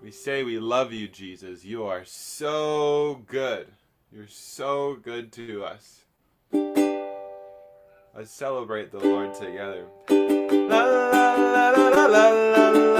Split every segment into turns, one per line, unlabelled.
We say we love you, Jesus. You are so good. You're so good to us. Let's celebrate the Lord together. La, la, la,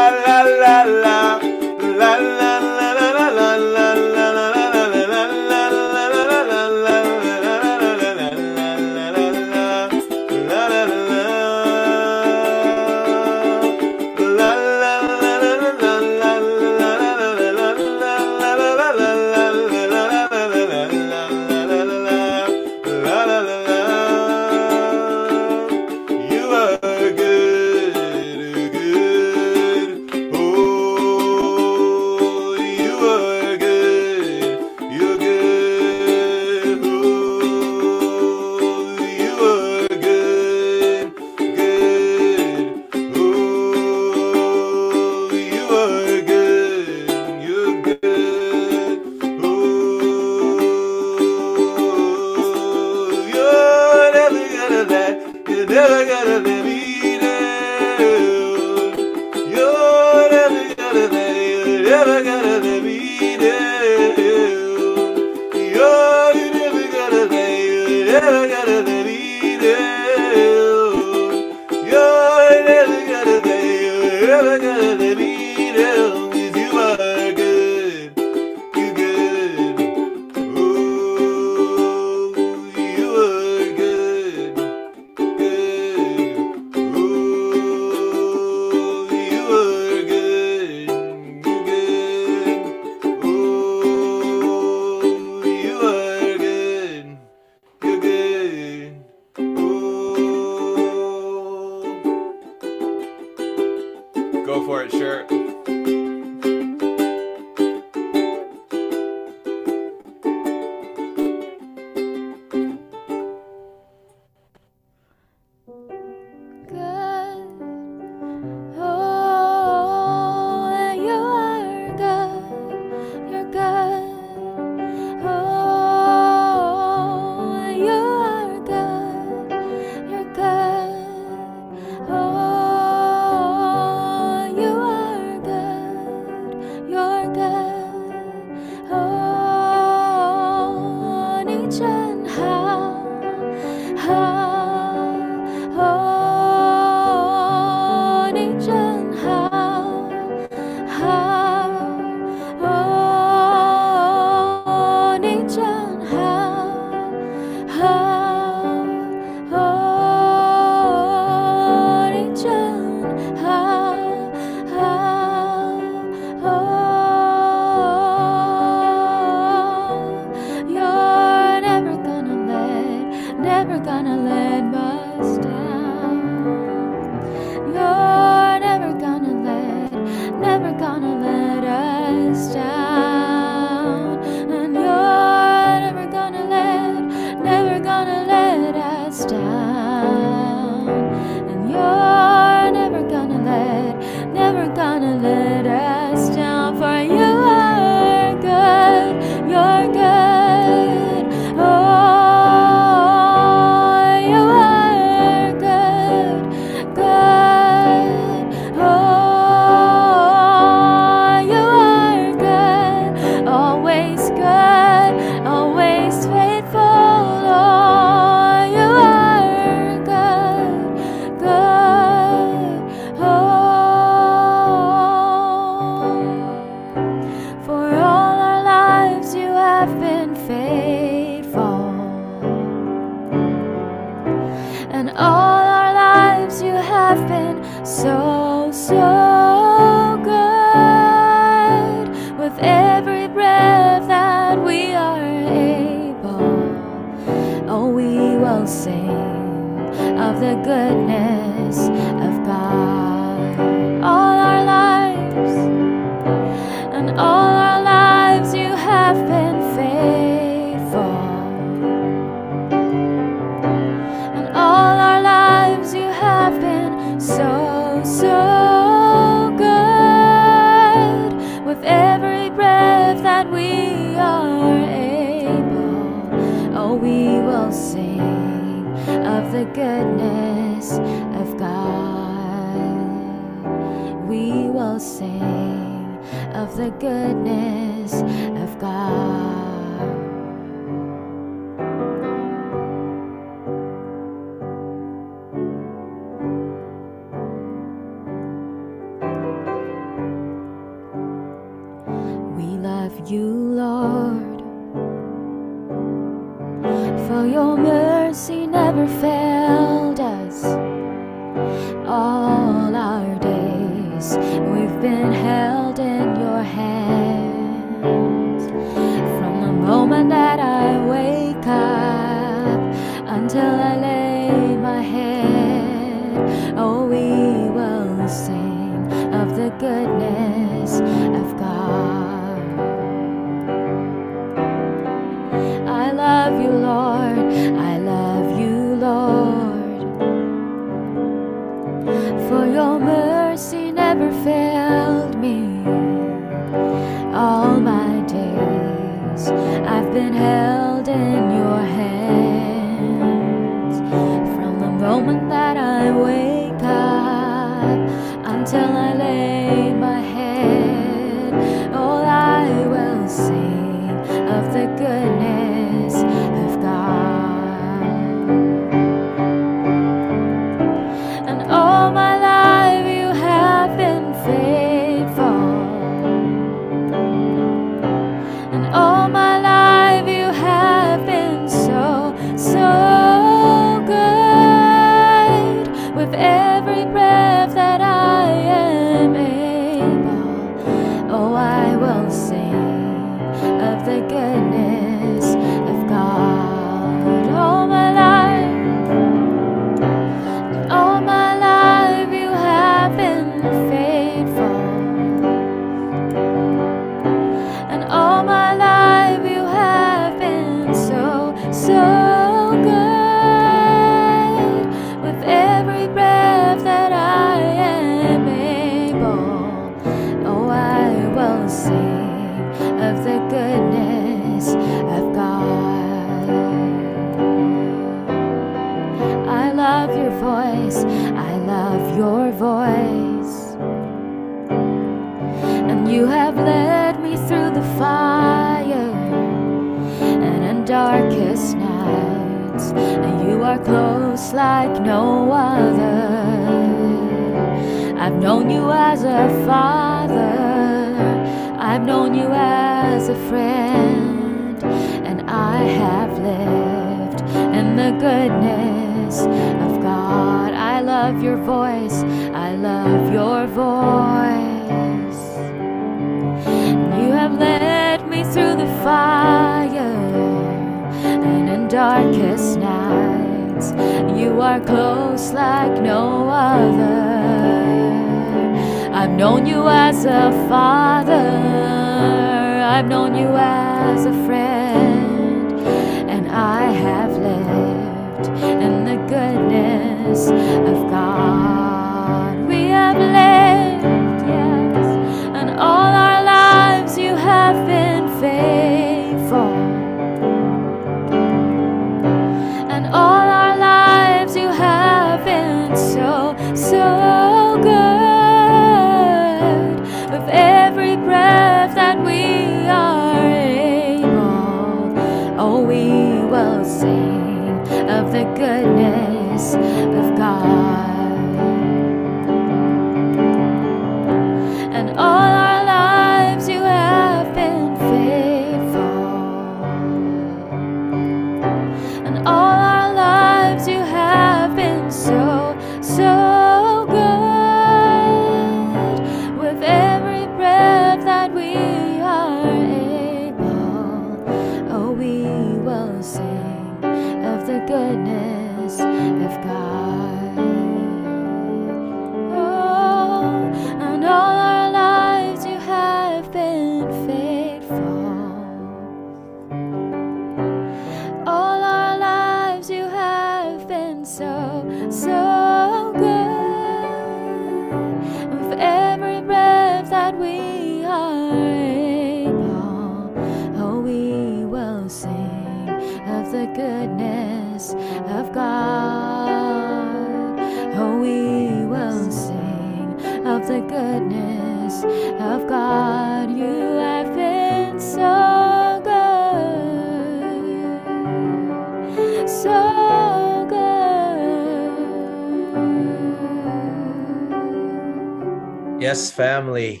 Yes,
family.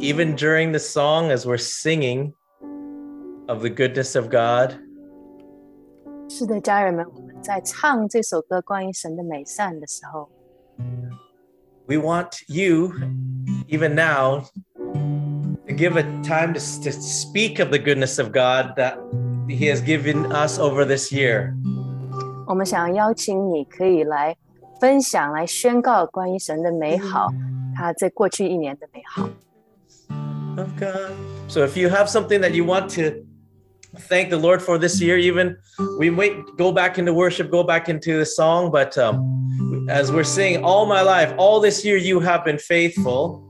Even during the song, as we're singing of the goodness of God,
是的，家人们，我们在唱这首歌关于神的美善的时候，
we want you, even now, to give a time to, to speak of the goodness of God that He has given us over this year.
我们想邀请你可以来分享、来宣告关于神的美好， 他在过去一年的美好。
of God. So if you have something that you want to thank the Lord for this year, even we might go back into worship, go back into the song, but um, as we're saying, all my life, all this year, you have been faithful.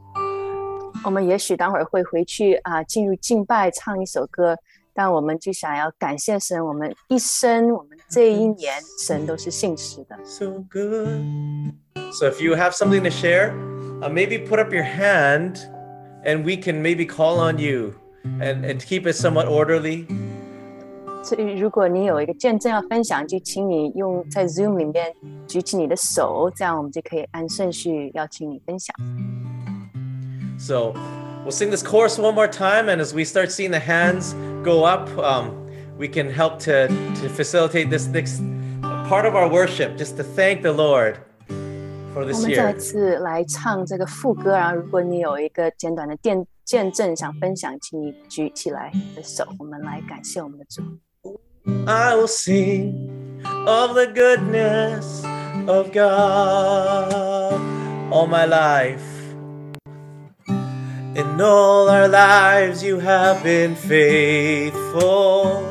我们也许待会儿会回去啊，进入敬拜，唱一首歌，但我们就想要感谢神，我们一生，我们这一年，神都是信实的。
So good. So if you have something to share, uh, maybe put up your hand and we can maybe call on you and, and keep it somewhat orderly.
所以，如果你有一个见证要分享，就请你用在 Zoom 里面举起你的手，这样我们就可以按顺序邀请你分享。
So we'll sing this chorus one more time, and as we start seeing the hands go up, um, we can help to, to facilitate this next part of our worship, just to thank the Lord for
我
this
们再
year.
次来唱这个副歌啊！如果你有一个简短的见见证想分享，请你举起来你的手，我们来感谢我们的主。
I will sing of the goodness of God all my life. In all our lives, you have been faithful.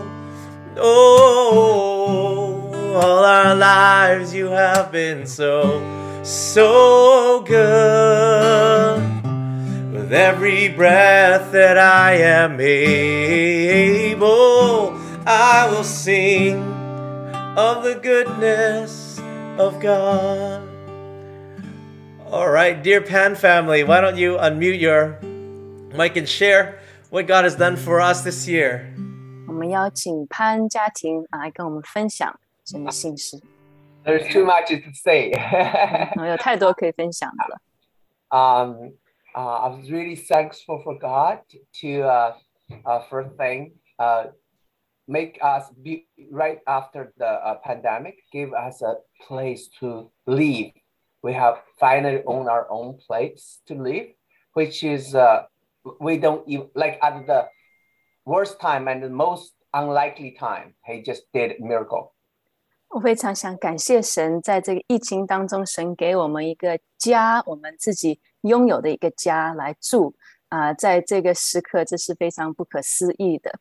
Oh, all our lives, you have been so, so good. With every breath that I am able, I will sing of the goodness of God. All right, dear Pan family, why don't you unmute your mic and share what God has done for us this year?
我们邀请潘家庭啊来跟我们分享神的信实，
There's too much to say.
我有太多可以分享的了。
um, uh, I was really thankful for God to uh, uh, first thing uh, make us be right after the uh, pandemic, give us a place to live. We have finally own our own place to live, which is uh, we don't even like at the worst time and the most unlikely time. He just did miracle.
我非常想感谢神，在这个疫情当中，神给我们一个家，我们自己拥有的一个家来住啊、在这个时刻，这是非常不可思议的。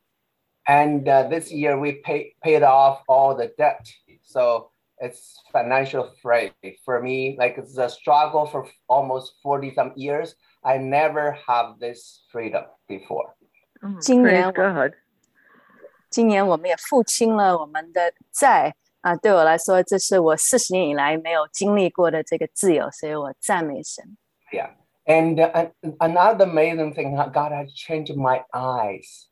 and uh, this year we pay, paid off all the debt so it's financial free for me like it's a struggle for almost 40 some years i never have this freedom before
今年
Praise
我
God.
今年我们也付清了我们的债 啊、对我来说，这是我四十年以来没有经历过的这个自由，所以我赞美神。
yeah and uh, an- another amazing thing how god has changed my eyes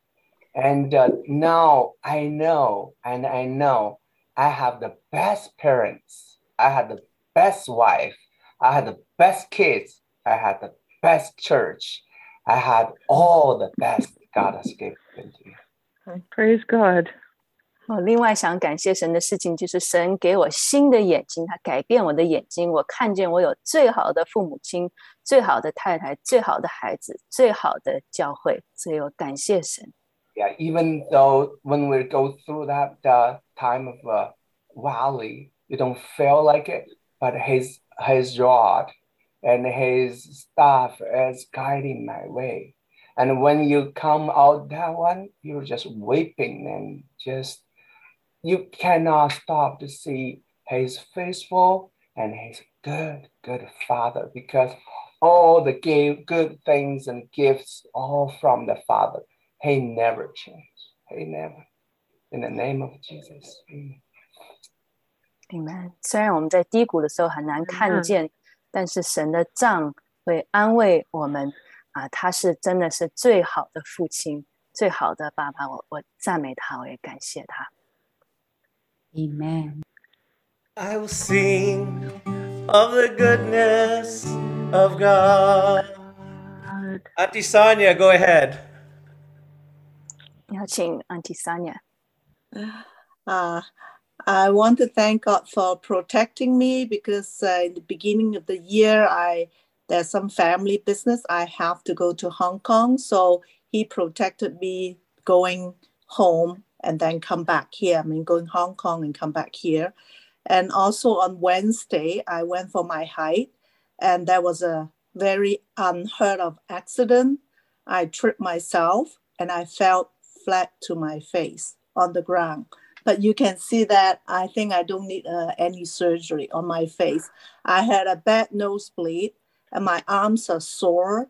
and uh, now i know and i know i have the best parents i had the best wife i had the best kids i had the best church i had all the best god has given to me
Praise God.
我另外想感谢神的事情，就是神给我新的眼睛，他改变我的眼睛，我看见我有最好的父母亲、最好的太太、最好的孩子、最好的教会，所以我感谢神。
yeah even though when we go through that uh, time of uh, valley you don't feel like it but his his rod and his staff is guiding my way and when you come out that one you're just weeping and just you cannot stop to see he's faithful and he's good good father because all the gave good things and gifts all from the father he never changed. He never. In the name of Jesus. Amen.
Amen。虽然我们在低谷的时候很难看见，但是神的杖会安慰我们啊，他是真的是最好的父亲，最好的爸爸。我我赞美他，我也感谢他。
Amen.
I will sing of the goodness of God.
God.
Auntie Sonia, go ahead.
邀请 Auntie Sonia。
Uh, I want to thank God for protecting me because uh, in the beginning of the year, I there's some family business. I have to go to Hong Kong, so He protected me going home and then come back here. I mean, going Hong Kong and come back here. And also on Wednesday, I went for my hike, and there was a very unheard of accident. I tripped myself and I fell flat to my face on the ground but you can see that I think I don't need uh, any surgery on my face. I had a bad nosebleed and my arms are sore.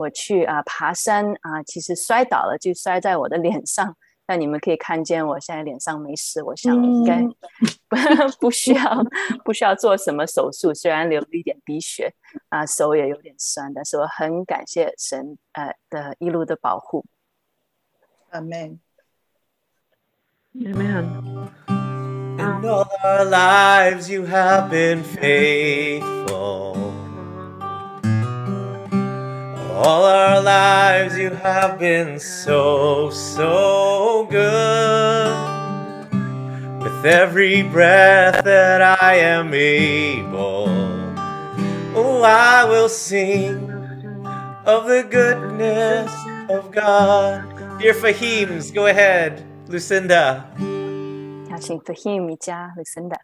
我去啊、爬山啊、其实摔倒了，就摔在我的脸上。那你们可以看见我现在脸上没事，我想应该
嗯
不不需要不需要做什么手术，虽然流了一点鼻血啊、手也有点酸，但是我很感谢神呃的一路的保护。
Amen.
Amen.
In all our lives, you have been faithful. All our lives you have been so, so good. With every breath that I am able, oh, I will sing of the goodness of God. Dear Fahims, go ahead. Lucinda.
Catching Lucinda.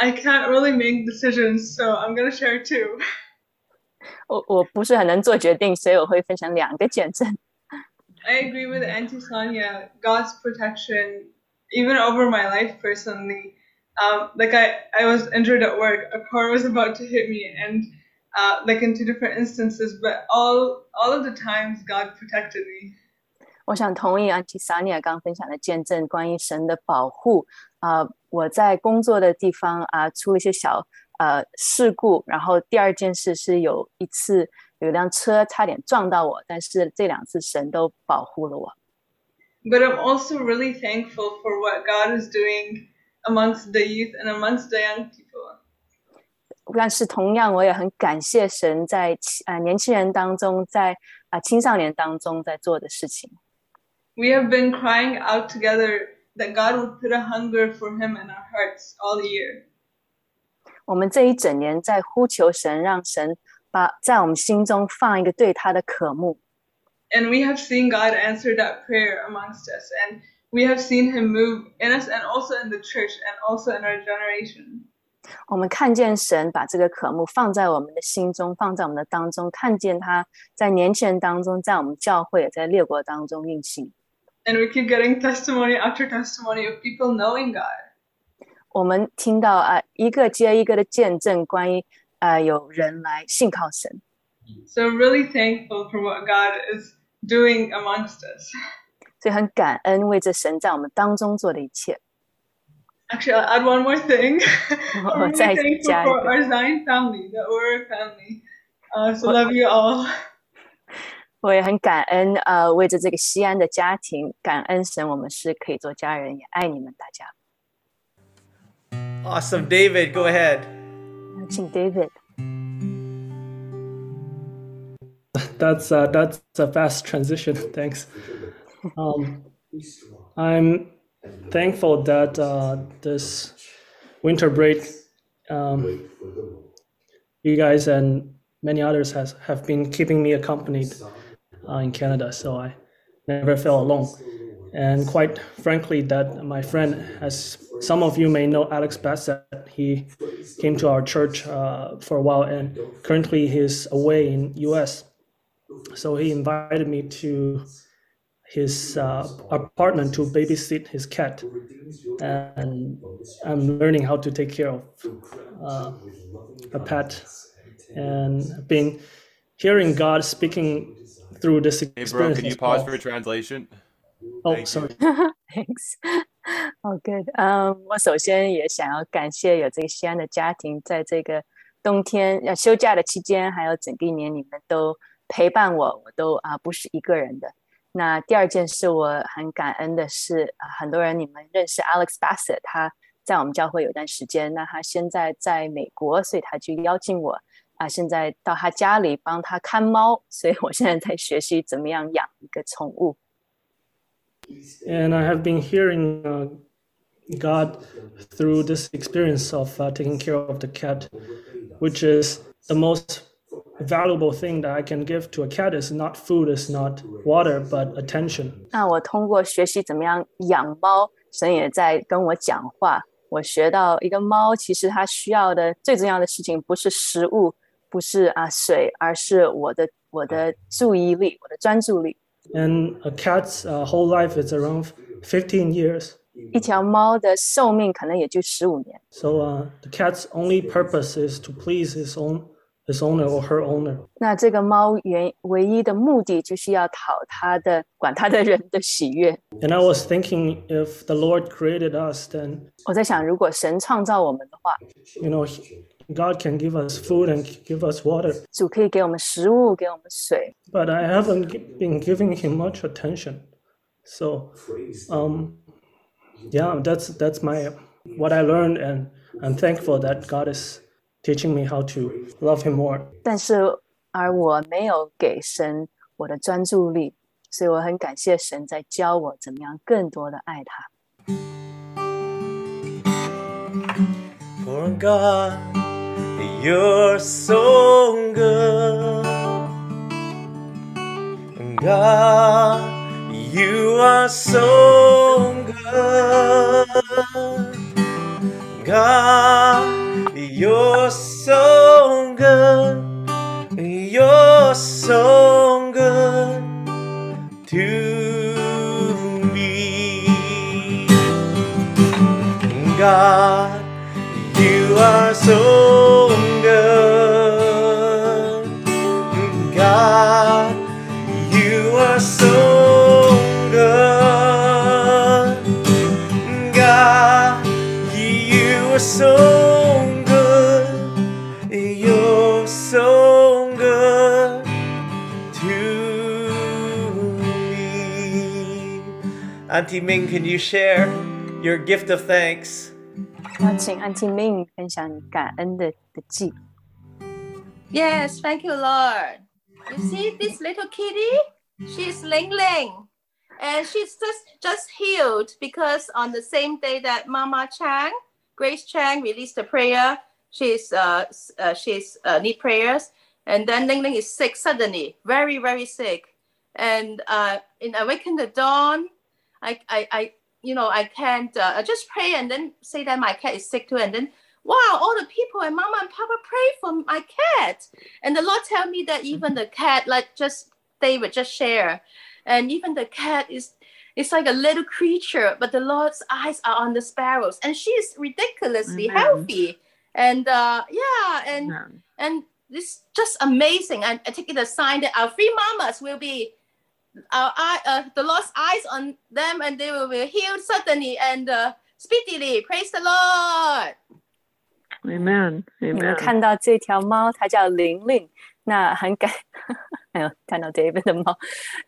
I can't really make decisions, so I'm going to share two.
我我不是很能做决定，所以我会分享两个见证。
I agree with Auntie Sonia. God's protection, even over my life personally. Um, like I, I was injured at work. A car was about to hit me, and uh, like in two different instances, but all all of the times God protected me.
我想同意 Auntie Sonia 刚分享的见证，关于神的保护。啊、我在工作的地方啊、出了一些小 呃事故，然后第二件事是有一次有一辆车差点撞到我，但是这两次神都保护了我。
But I'm also really thankful for what God is doing amongst the youth and amongst the young people.
但是同样，我也很感谢神在啊、年轻人当中，在啊、青少年当中在做的事情。
We have been crying out together that God would put a hunger for Him in our hearts all year.
我们这一整年在呼求神，让神把在我们心中放一个对他的渴慕。
And we have seen God answer that prayer amongst us, and we have seen Him move in us and also in the church and also in our generation.
我们看见神把这个渴慕放在我们的心中，放在我们的当中，看见他在年轻人当中，在我们教会，也在列国当中运行。
And we keep getting testimony after testimony of people knowing God.
我们听到啊、一个接一个的见证，关于啊、有人来信靠神。
So really thankful for what God is doing amongst us.
所以很感恩为这神在我们当中做的一切。
Actually, I'll add one more thing. I'm really thankful for，our Zion family, that we're a family. Uh, so love you all.
我也很感恩呃，为着这个西安的家庭，感恩神，我们是可以做家人，也爱你们大家。
Awesome. David, go ahead.
请 David。
That's uh, that's a fast transition. Thanks. Um, I'm thankful that uh, this winter break, um, you guys and many others has have been keeping me accompanied uh, in Canada, so I never felt alone. And quite frankly, that my friend, as some of you may know, Alex Bassett, he came to our church uh, for a while, and currently he's away in U.S. So he invited me to his uh, apartment to babysit his cat, and I'm learning how to take care of uh, a pet, and been hearing God speaking through this experience.
Hey, bro, can you pause
well.
for a translation?
Oh,
Thank you.
sorry.
Thanks. Oh, good. 嗯、我首先也想要感谢有这个西安的家庭，在这个冬天呃休假的期间，还有整个一年，你们都陪伴我，我都啊、不是一个人的。那第二件事，我很感恩的是，啊、很多人你们认识 Alex Bassett，他在我们教会有段时间，那他现在在美国，所以他就邀请我啊、现在到他家里帮他看猫，所以我现在在学习怎么样养一个宠物。
And I have been hearing uh, God through this experience of uh, taking care of the cat, which is the most valuable thing that I can give to a cat is not food, is not water, but attention.
那我通过学习怎么样养猫，神也在跟我讲话。我学到一个猫其实它需要的最重要的事情不是食物，不是啊水，而是我的我的注意力，我的专注力。
And a cat's uh, whole life is around 15 years.
一条猫的寿命可能也就十五年，
So uh, the cat's only purpose is to please his own his owner or her owner.
那这个猫原唯一的目的就是要讨它的管它的人的喜悦。
And I was thinking if the Lord created us, then
我在想，如果神创造我们的话，
you know he- God can give us food and give us water.
主可以给我们食物，给我们水，
but I haven't gi- been giving him much attention. So, um, yeah, that's that's my what I learned, and I'm thankful that God is teaching me how to love Him more.
但是而我没有给神我的专注力，所以我很感谢神在教我怎么样更多的爱他。
For God, you're so good. God, you are so good. God, you're so good. You're so good to me. God, you are so so good. You're so good to me. Auntie Ming, can you share your gift of thanks?
那请安 n 命分享你感恩的的记。
Yes, thank you, Lord. You see this little kitty? She's Ling Ling. And she's just, just healed because on the same day that Mama Chang, Grace Chang released a prayer, she's uh, uh she's uh, need prayers. And then Ling Ling is sick suddenly, very, very sick. And uh, in Awaken the Dawn, I, I, I you know, I can't uh, I just pray and then say that my cat is sick too. And then wow, all the people and mama and papa pray for my cat. And the Lord tell me that even the cat, like just they would just share, and even the cat is it's like a little creature, but the Lord's eyes are on the sparrows, and she is ridiculously
Amen.
healthy. And uh, yeah, and
Amen.
and this just amazing. And I take it a sign that our three mamas will be our eye, uh, the Lord's eyes on them, and they will be healed suddenly and uh, speedily. Praise the Lord.
Amen.
你们
Amen.
看到这条猫，它叫玲玲，那很感，哎呦，看到 David 的猫，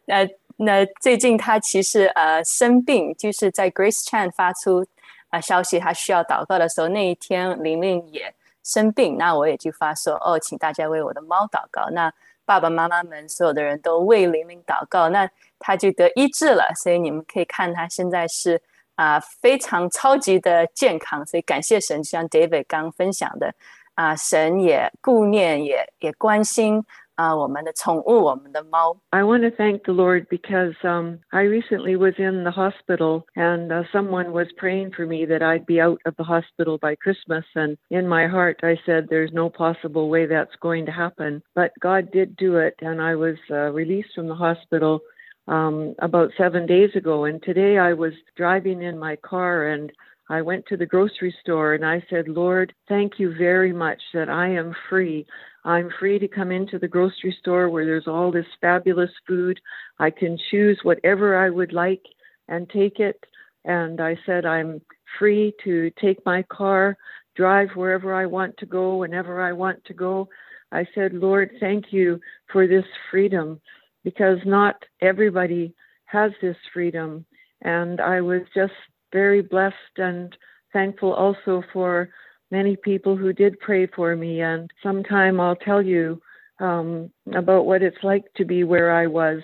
呃， 那最近他其实呃生病，就是在 Grace Chan 发出啊、呃消息，他需要祷告的时候，那一天玲玲也生病，那我也就发说哦，请大家为我的猫祷告。那爸爸妈妈们所有的人都为玲玲祷告，那他就得医治了。所以你们可以看他现在是啊、非常超级的健康，所以感谢神，就像 David 刚分享的啊、神也顾念也也关心 啊、我们的宠物，我们的猫。
I want to thank the Lord because um, I recently was in the hospital and uh, someone was praying for me that I'd be out of the hospital by Christmas. And in my heart, I said, There's no possible way that's going to happen. But God did do it, and I was uh, released from the hospital um, about seven days ago. And today I was driving in my car and I went to the grocery store and I said, Lord, thank you very much that I am free. I'm free to come into the grocery store where there's all this fabulous food. I can choose whatever I would like and take it. And I said, I'm free to take my car, drive wherever I want to go, whenever I want to go. I said, Lord, thank you for this freedom because not everybody has this freedom. And I was just very blessed and thankful also for many people who did pray for me. And sometime I'll tell you um, about what it's like to be where I was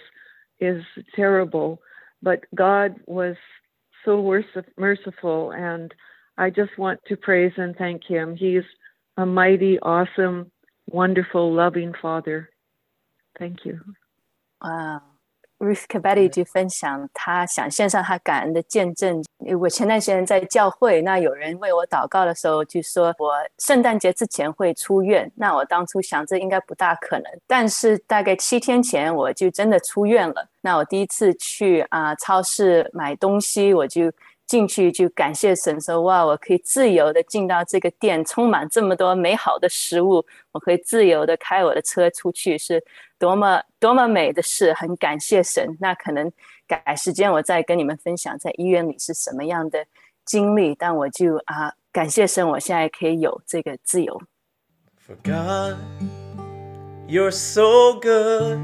is terrible. But God was so merciful, and I just want to praise and thank Him. He's a mighty, awesome, wonderful, loving Father. Thank you.
啊，Ruth Cabetti 就分享他想献上他感恩的见证。我前段时间在教会，那有人为我祷告的时候，就说我圣诞节之前会出院。那我当初想这应该不大可能，但是大概七天前我就真的出院了。那我第一次去啊、超市买东西，我就进去就感谢神说哇，我可以自由的进到这个店，充满这么多美好的食物，我可以自由的开我的车出去，是多么多么美的事，很感谢神。那可能改时间我再跟你们分享在医院里是什么样的经历，但我就啊感谢神，我现在可以有这个自由。
You're so good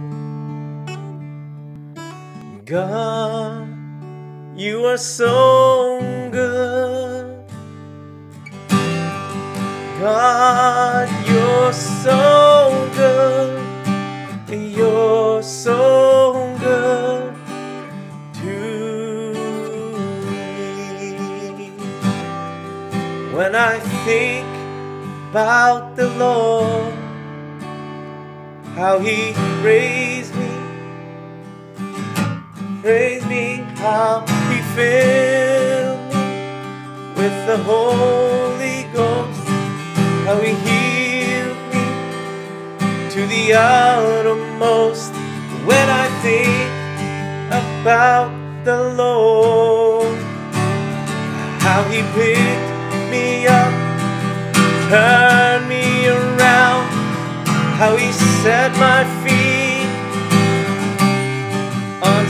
you are so good. God, you're so good. You're so good to me. When I think about the Lord, how He raised me, raised me, how He filled me with the Holy Ghost, how He healed me to the uttermost. When I think about the Lord, how He picked me up turn me around, how he set my feet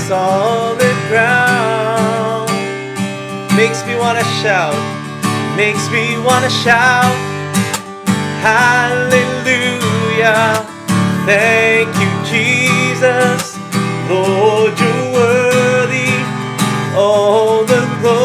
solid ground. Makes me wanna shout, makes me wanna shout, Hallelujah. Thank you, Jesus. Lord, you're worthy. All the glory,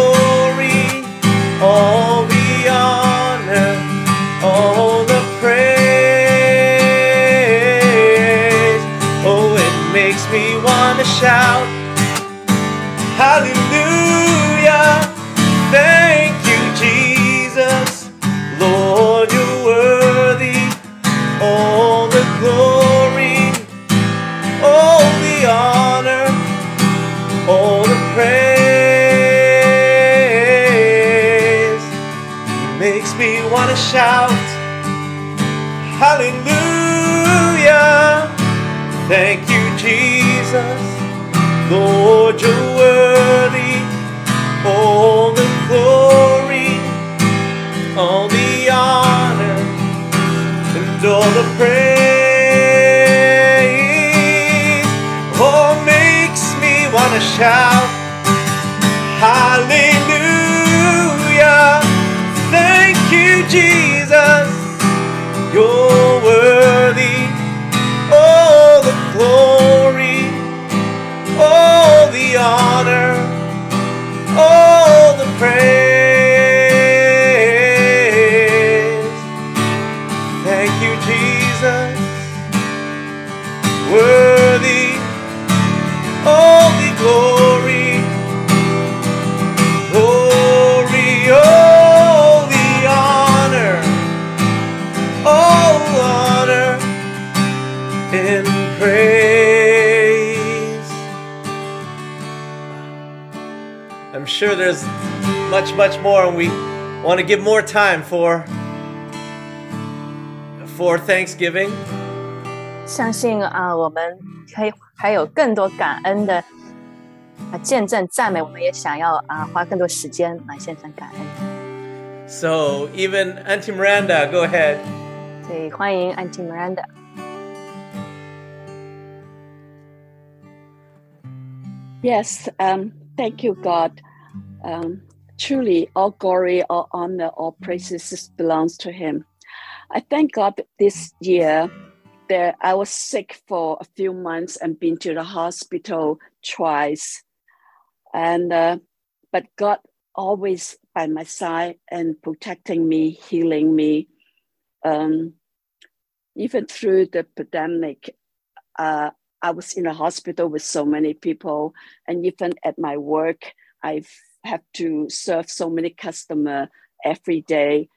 want there's much, much more, and we want to give more time for for Thanksgiving.
相信啊，我们可以还有更多感恩的啊见证赞美，我们也想要啊花更多时间来献上感恩。
So even Auntie Miranda, go ahead.
所以欢迎 Auntie Miranda。
Yes, um, thank you, God. Um, truly, all glory, all honor, all praises belongs to Him. I thank God this year that I was sick for a few months and been to the hospital twice, and uh, but God always by my side and protecting me, healing me. Um, even through the pandemic, uh, I was in a hospital with so many people, and even at my work, I have to serve so many customers every day.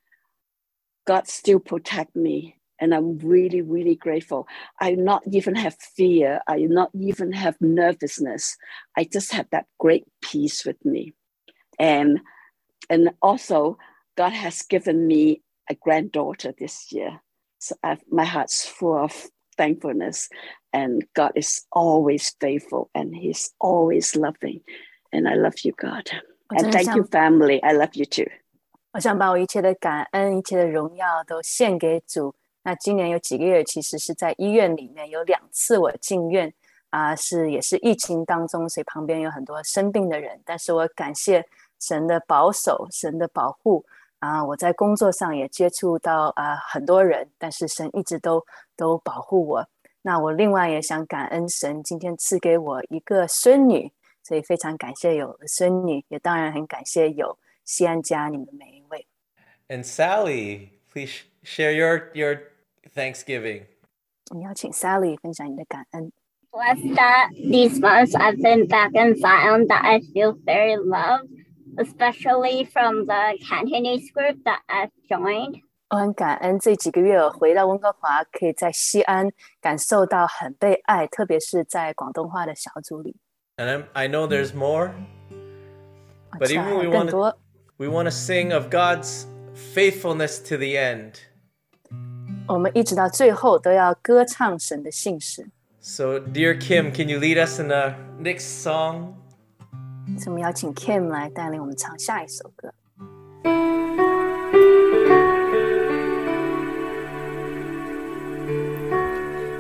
God still protect me, and I'm really, really grateful. I not even have fear. I not even have nervousness. I just have that great peace with me, and and also God has given me a granddaughter this year. So I've, my heart's full of thankfulness and God is always faithful and He's always loving. And I love you, God. And thank you, family. I love you too.
我想把我一切的感恩、一切的荣耀都献给主。那今年有几个月，其实是在医院里面有两次我进院啊，是也是疫情当中，所以旁边有很多生病的人。但是我感谢神的保守、神的保护啊！我在工作上也接触到啊很多人，但是神一直都都保护我。那我另外也想感恩神，今天赐给我一个孙女，所以非常感谢有孙女，也当然很感谢有西安家你们每一位。
And Sally, please share your your Thanksgiving.
我们邀请 Sally 分享你的感恩。
blessed that these months I've been back in Zion that I feel very loved, especially from the Cantonese group that I've joined.
我很感恩这几个月我回到温哥华，可以在西安感受到很被爱，特别是在广东话的小组里。
And I'm, I know there's more,
我
but
知道
even
还
we
有更
want to
多。
we want to sing of God's faithfulness to the end.
我们一直到最后都要歌唱神的信实。
So, dear Kim, can you lead us in the next song?
所以我们邀请 Kim 来带领我们唱下一首歌。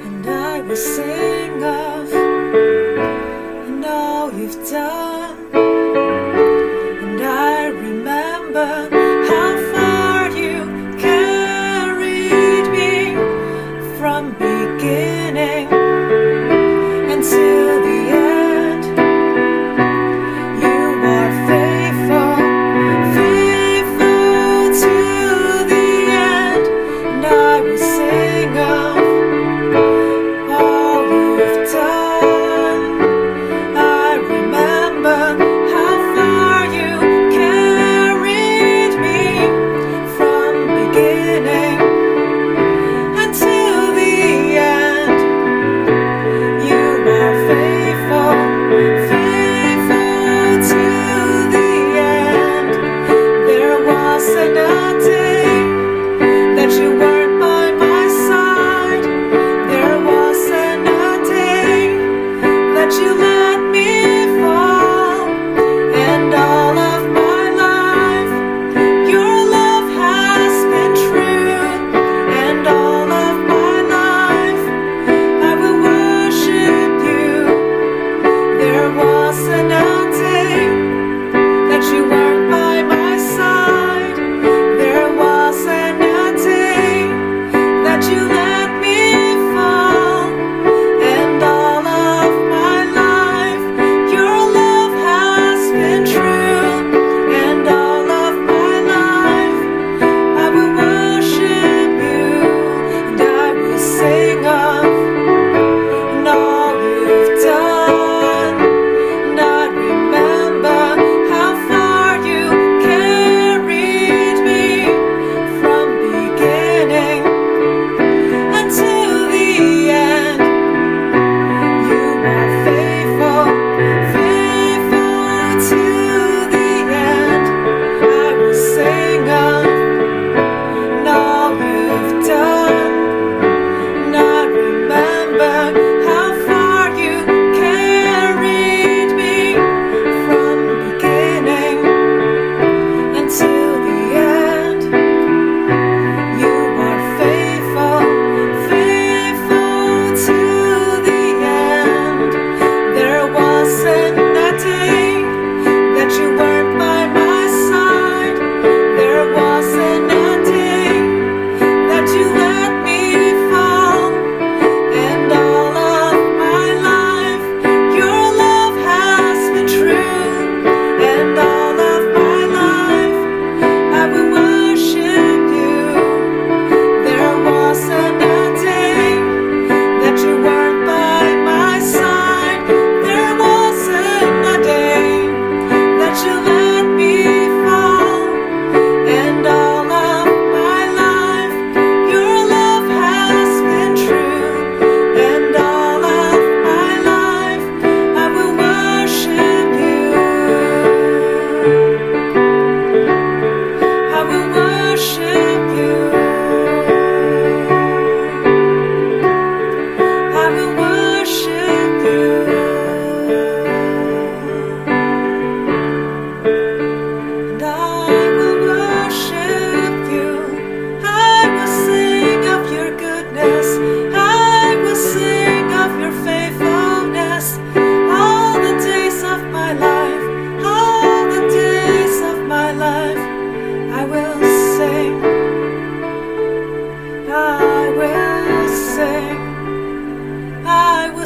And I will sing of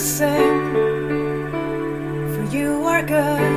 sing, for you are
good.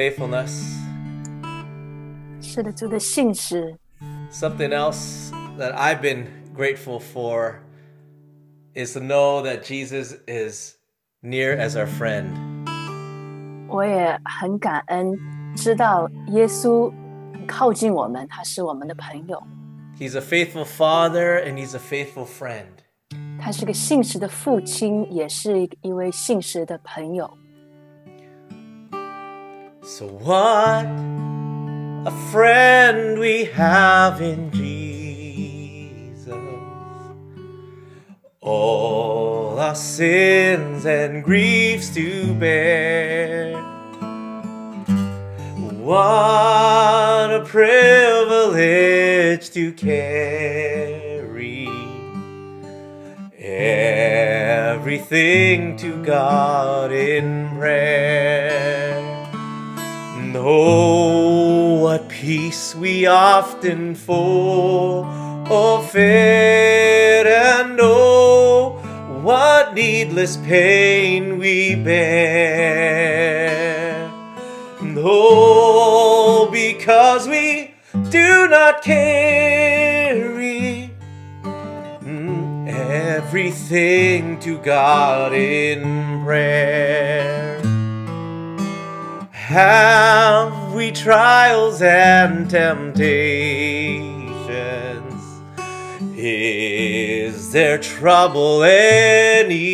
faithfulness.
是的，主的信实。
Something else that I've been grateful for is to know that Jesus is near as our friend.
我也很感恩，知道耶稣很靠近我们，他是我们的朋友，
He's a faithful father and he's a faithful friend.
他是个信实的父亲，也是一位信实的朋友。
So what a friend we have in Jesus. All our sins and griefs to bear. What a privilege to carry everything to God in prayer. And oh, what peace we often forfeit, and oh, what needless pain we bear. Oh, because we do not carry mm, everything to God in prayer. Have we trials and temptations? Is there trouble anywhere?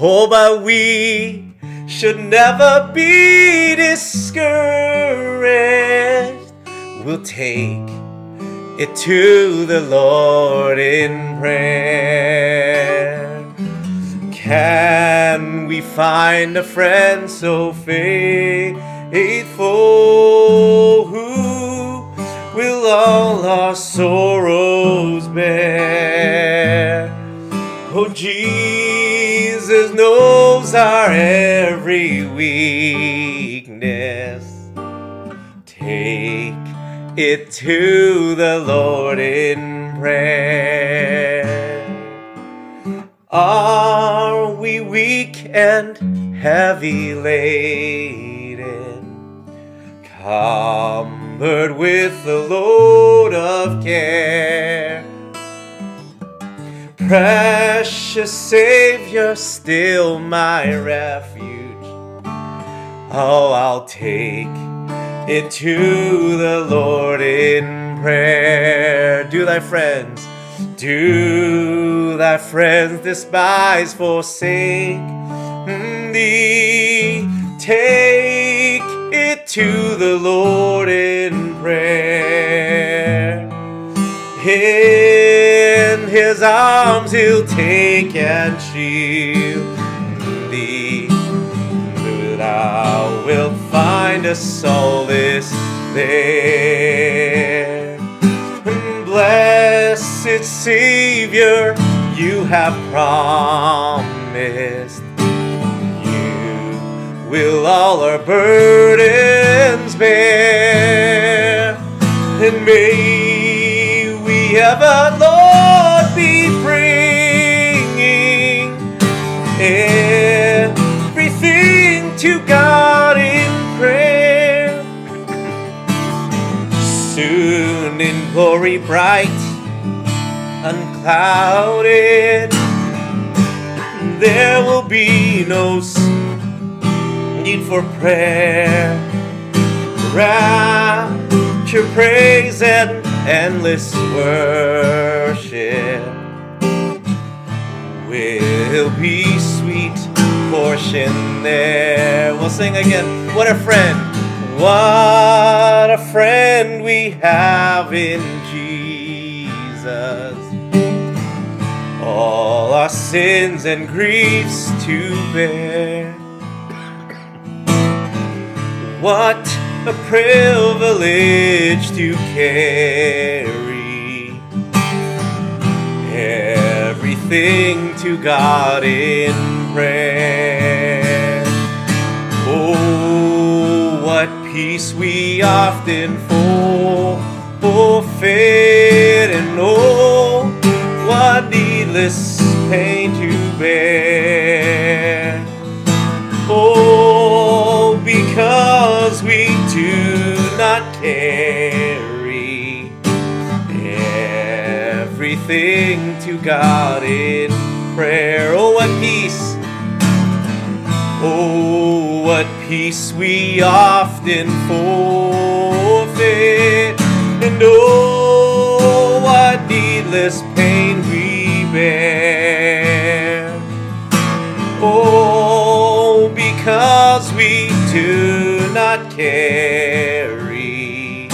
Oh, but we should never be discouraged. We'll take it to the Lord in prayer. Can we find a friend so faithful who will all our sorrows bear? Oh, Jesus knows our every weakness. take it to the Lord in prayer. Weak and heavy laden, cumbered with the load of care? Precious Savior, still my refuge. Oh, I'll take it to the Lord in prayer. Do thy friends, do thy friends despise, forsake thee? Take it to the Lord in prayer. In his arms he'll take and shield thee. Thou wilt find a solace there. Blessed Savior, you have promised you will all our burdens bear. And may we ever, Lord, be bringing everything to God glory bright, unclouded, there will be no need for prayer. Rapture, praise, and endless worship will be sweet portion there. We'll sing again. What a friend, what a friend we have in Jesus. All our sins and griefs to bear. What a privilege to carry everything to God in prayer. Oh, peace we often forfeit, oh, and oh, what needless pain to bear. Oh, because we do not carry everything to God in prayer. Oh, what peace! Oh, what peace we often forfeit, and oh, what needless pain we bear. Oh, because we do not carry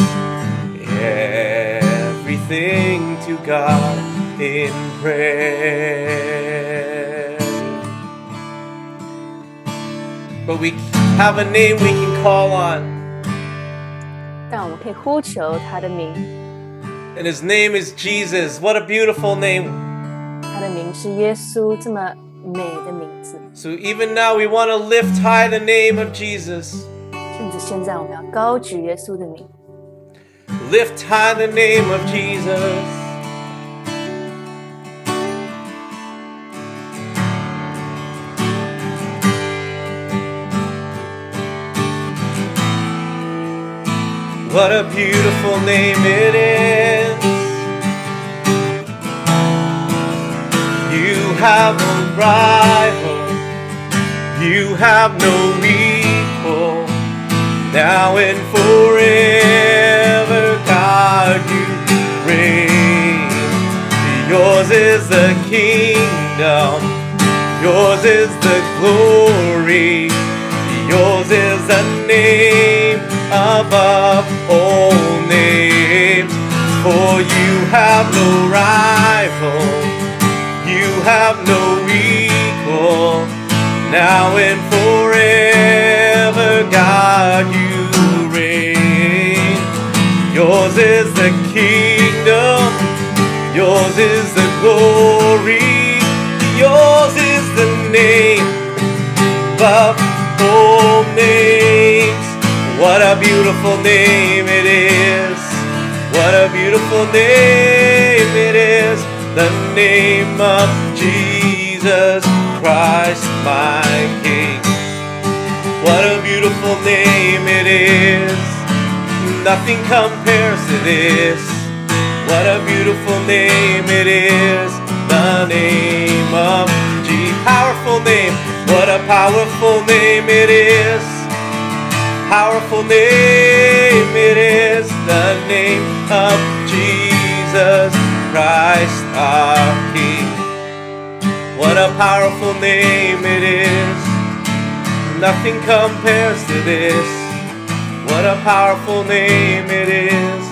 everything to God in prayer. But we have a name we can call on,
但我们可以呼求他的名，
and his name is Jesus. What a beautiful name.
他的名是耶稣，这么美的名字。
So even now, we want to lift high the name of Jesus.
甚至现在，我们要高举耶稣的名，
Lift high the name of Jesus. What a beautiful name it is. You have no rival. You have no equal. Now and forever, God, you reign. Yours is the kingdom. Yours is the glory. Yours is the name above all names. For you have no rival. You have no equal. Now and forever, God, you reign. Yours is the kingdom. Yours is the glory. Yours is the name above all names. What a beautiful name it is. What a beautiful name it is. The name of Jesus Christ, my King. What a beautiful name it is. Nothing compares to this. What a beautiful name it is. The name of G. Powerful name. What a powerful name it is. Powerful name it is. The name of Jesus Christ our King. What a powerful name it is. Nothing compares to this. What a powerful name it is.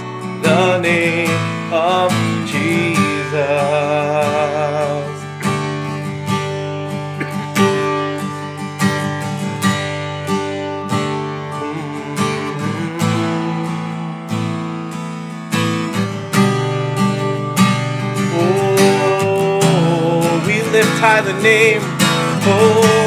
The name of Jesus. The name. Oh.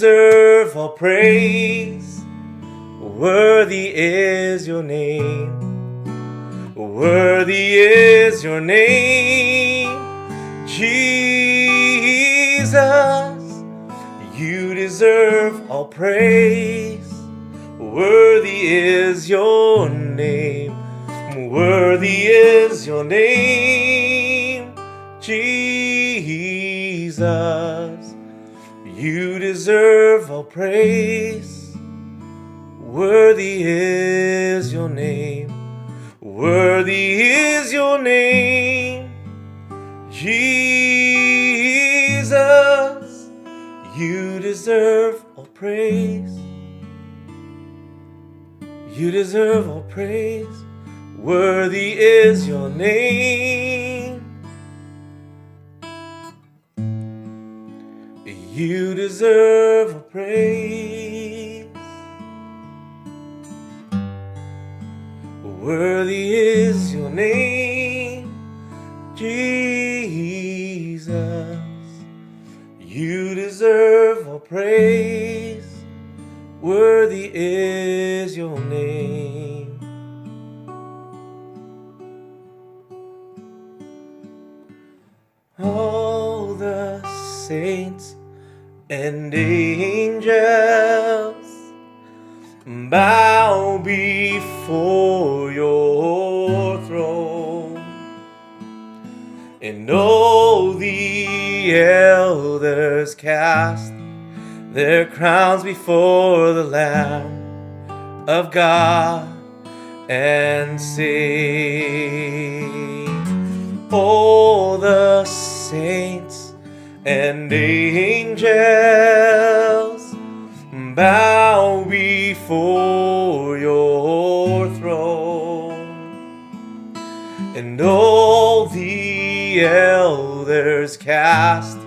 Deserve all praise. Worthy is your name. Worthy is your name, Jesus. You deserve all praise. Worthy is your name. Worthy is your name, Jesus. You deserve all praise. Worthy is your name. Worthy is your name, Jesus. You deserve all praise. You deserve all praise. Worthy is your name. You deserve a praise. Worthy is your name, Jesus. You deserve a praise. Worthy is your name. all the saints and angels bow before your throne, and all the elders cast their crowns before the Lamb of God and sing. All the saints and angels bow before your throne, and all the elders cast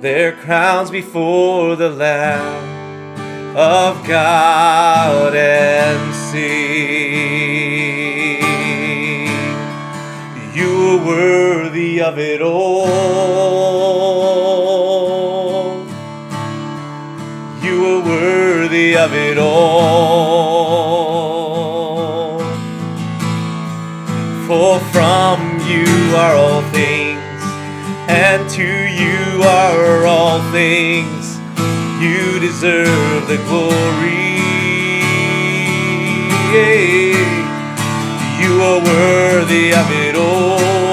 their crowns before the Lamb of God and sing. You are worthy of it all. Of it all, For from you are all things, and to you are all things. You deserve the glory. You are worthy of it all.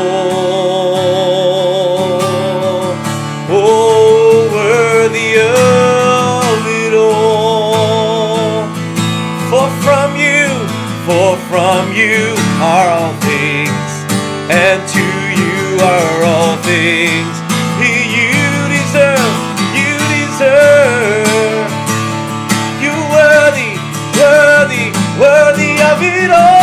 you are all things, and to you are all things. You deserve, you deserve. You're worthy, worthy, worthy of it all.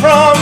from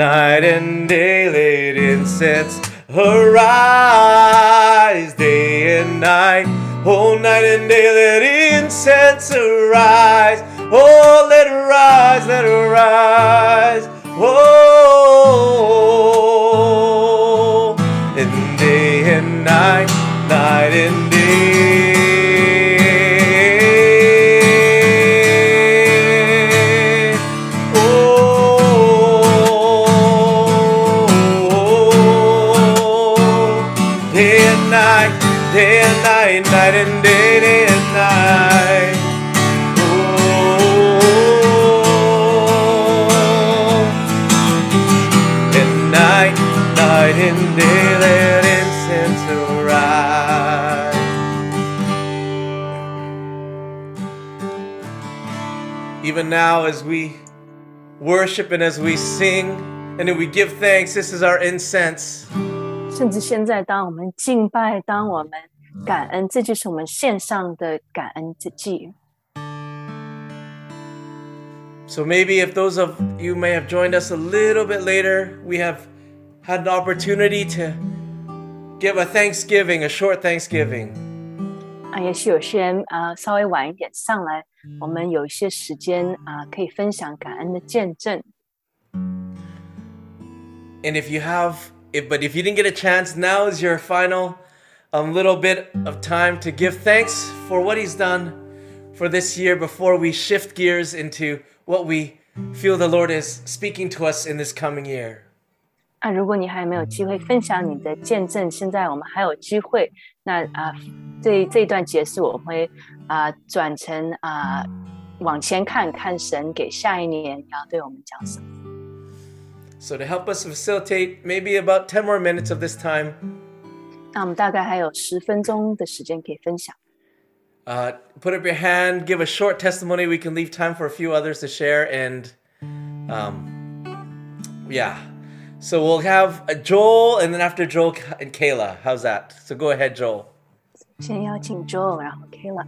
night, and day let incense arise. Day and night, oh, night and day let incense arise. now, as we worship and as we sing and as we give thanks, this is our incense.
甚至现在，当我们敬拜，当我们感恩，这就是我们献上的感恩之祭。
So maybe if those of you may have joined us a little bit later, we have had an opportunity to give a Thanksgiving, a short Thanksgiving.
啊，也许有些人啊、稍微晚一点上来， 我们有一些时间啊、可以分享感恩的见证。
And if you have, if, but if you didn't get a chance, now is your final um, little bit of time to give thanks for what He's done for this year before we shift gears into what we feel the Lord is speaking to us in this coming year.
啊，如果你还没有机会分享你的见证，现在我们还有机会。那啊，这这一段结束，我们会啊转成啊往前看看神给下一年要对我们讲什么。
So to help us facilitate maybe about 10 more minutes of this time,
那我们大概还有十分钟的时间可以分享。
uh, put up your hand, give a short testimony. We can leave time for a few others to share. And um, yeah. So we'll have uh, Joel, and then after Joel and Kayla. How's that? So go ahead, Joel.
先邀请 Joel，然后 Kayla。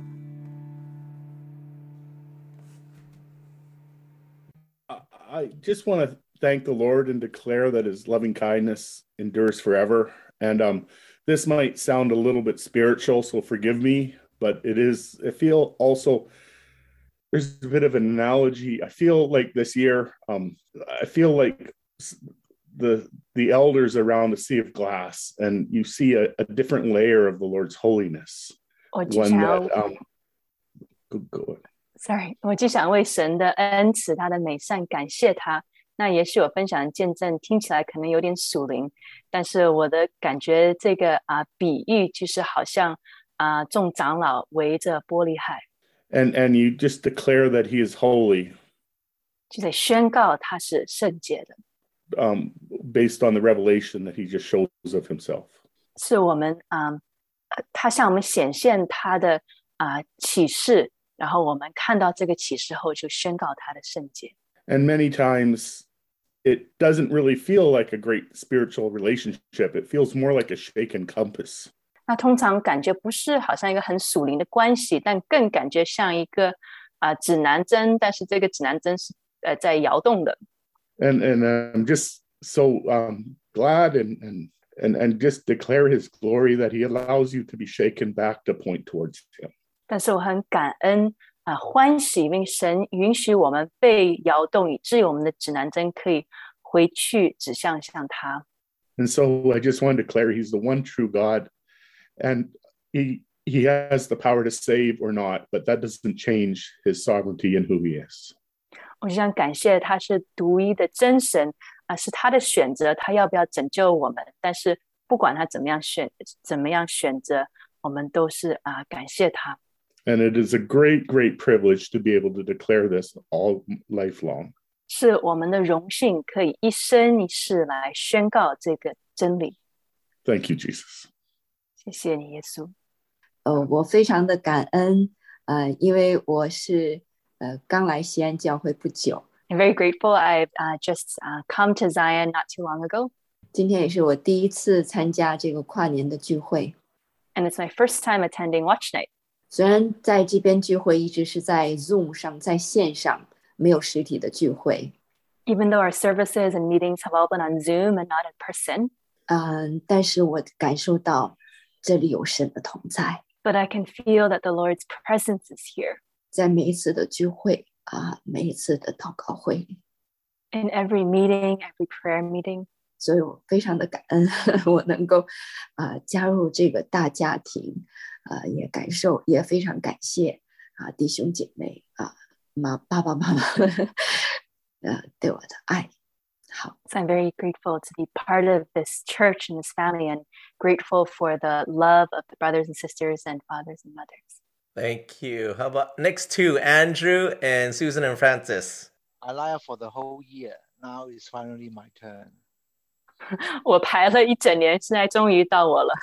I just want to thank the Lord and declare that his loving kindness endures forever. And um, this might sound a little bit spiritual, so forgive me, but it is, I feel also there's a bit of an analogy. I feel like this year, um, I feel like s- the the elders around a sea of glass, and you see a, a different layer of the Lord's holiness.
我只
One
想要
that um, go, go
Sorry，我就想为神的恩慈、他的美善感谢他。那也许我分享的见证听起来可能有点属灵，但是我的感觉这个啊、比喻就是好像啊、众长老围着玻璃海，
and and you just declare that he is holy
就在宣告他是圣洁的，
um, based on the revelation that he just shows of himself.
是我们啊、呃他向我们显现他的啊、启示，然后我们看到这个启示后就宣告他的圣洁。
And many times it doesn't really feel like a great spiritual relationship. It feels more like a shaken compass.
那通常感觉不是好像一个很属灵的关系，但更感觉像一个啊、指南针，但是这个指南针是呃在摇动的。
And and I'm just so um, glad and and and and just declare his glory that he allows you to be shaken back to point towards him.
但是我很感恩啊、欢喜，因为神允许我们被摇动，以至于我们的指南针可以回去指向向他。
And so I just want to declare he's the one true God and he he has the power to save or not, but that doesn't change his sovereignty and who he is.
我就想感谢他是独一的真神啊、是他的选择，他要不要拯救我们？但是不管他怎么样选，怎么样选择，我们都是啊、感谢他。
And it is a great, great privilege to be able to declare this all life long.
是我们的荣幸，可以一生一世来宣告这个真理。
Thank you, Jesus.
谢谢你，耶稣。
呃，我非常的感恩呃，因为我是 呃刚来西安教会不久，
I'm very grateful. I've uh, just uh, come to Zion not too long ago,
今天也是我第一次参加这个跨年的聚会。
and it's my first time attending Watch Night.
虽然在这边聚会一直是在 Zoom 上，在线上，没有实体的聚会，
Even though our services and meetings have all been on Zoom and not in person,
嗯、但是我感受到这里有神的同在，
but I can feel that the Lord's presence is here
在每一次的聚会啊、每一次的祷告会里，
in every meeting, every prayer meeting.
所以我非常的感恩，我能够啊、加入这个大家庭，啊、也感受也非常感谢啊、弟兄姐妹啊、妈爸爸妈妈呃对我的爱。好，
So I'm very grateful to be part of this church and this family and grateful for the love of the brothers and sisters and fathers and mothers.
Thank you. How about next two, Andrew and Susan and Francis?
I lied for the whole year. Now it's finally my turn.
我排了一整年，现在终于到我了，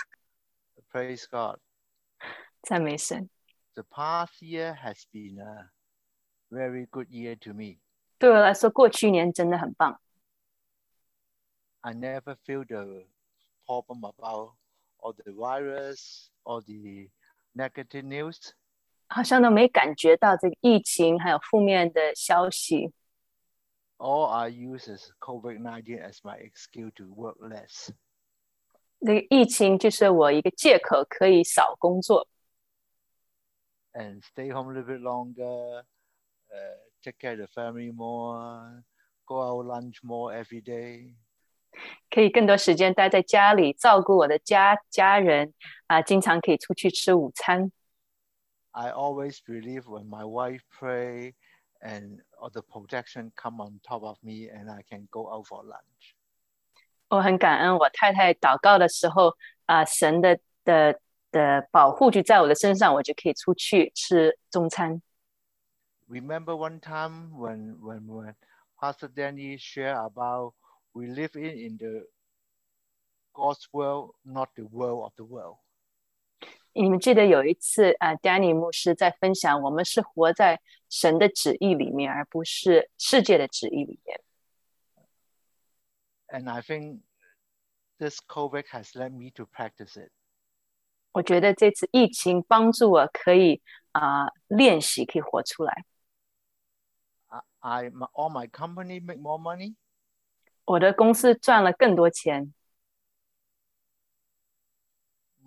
Praise God.
赞美神。
The past year has been a very good year to me.
对我来说，过去一年真的很棒。
I never feel the problem about all the virus or the negative news.
好像都没感觉到这个疫情还有负面的消息。
All I use is COVID 19 as my excuse to work less.
那个疫情就是我一个借口，可以少工作
，and stay home a little bit longer, uh, take care of the family more, go out lunch more every day.
可以更多时间待在家里，照顾我的家家人啊、经常可以出去吃午餐。
I always believe when my wife pray and all the protection come on top of me and I can go out for lunch.
我很感恩我太太祷告的时候啊、神的的的保护就在我的身上，我就可以出去吃中餐。
Remember one time when when when Pastor Danny shared about we live in in the God's world, not the world of the world.
你们记得有一次啊、d a n n y 牧师在分享，我们是活在神的旨意里面，而不是世界的旨意里面。
And I think this COVID has led me to practice it.
我觉得这次疫情帮助我可以啊、练习，可以活出来。
I, I my, all my company make more money.
我的公司赚了更多钱，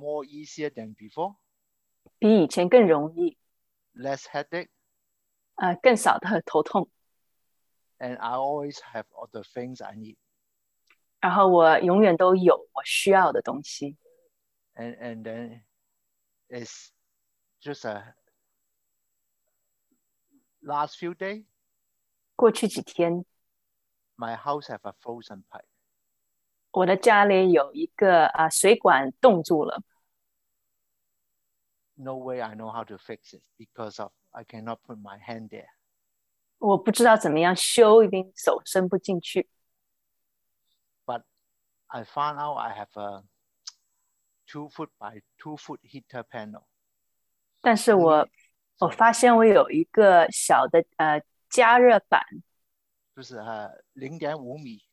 more easier than before,
比以前更容易，
less headache,
啊，更少的头痛。
and I always have all the things I need.
然后我永远都有我需要的东西。
And and then it's just a last few days,
过去几天，
my house have a frozen pipe.
我的家里有一个啊、水管冻住了，
No way I know how to fix it because of I cannot put my hand there.
我不知道怎么样修，因为手伸不进去。
But I found out I have a two foot by two foot heater panel.
但是我我发现我有一个小的呃加热板，
就是呃零点五米，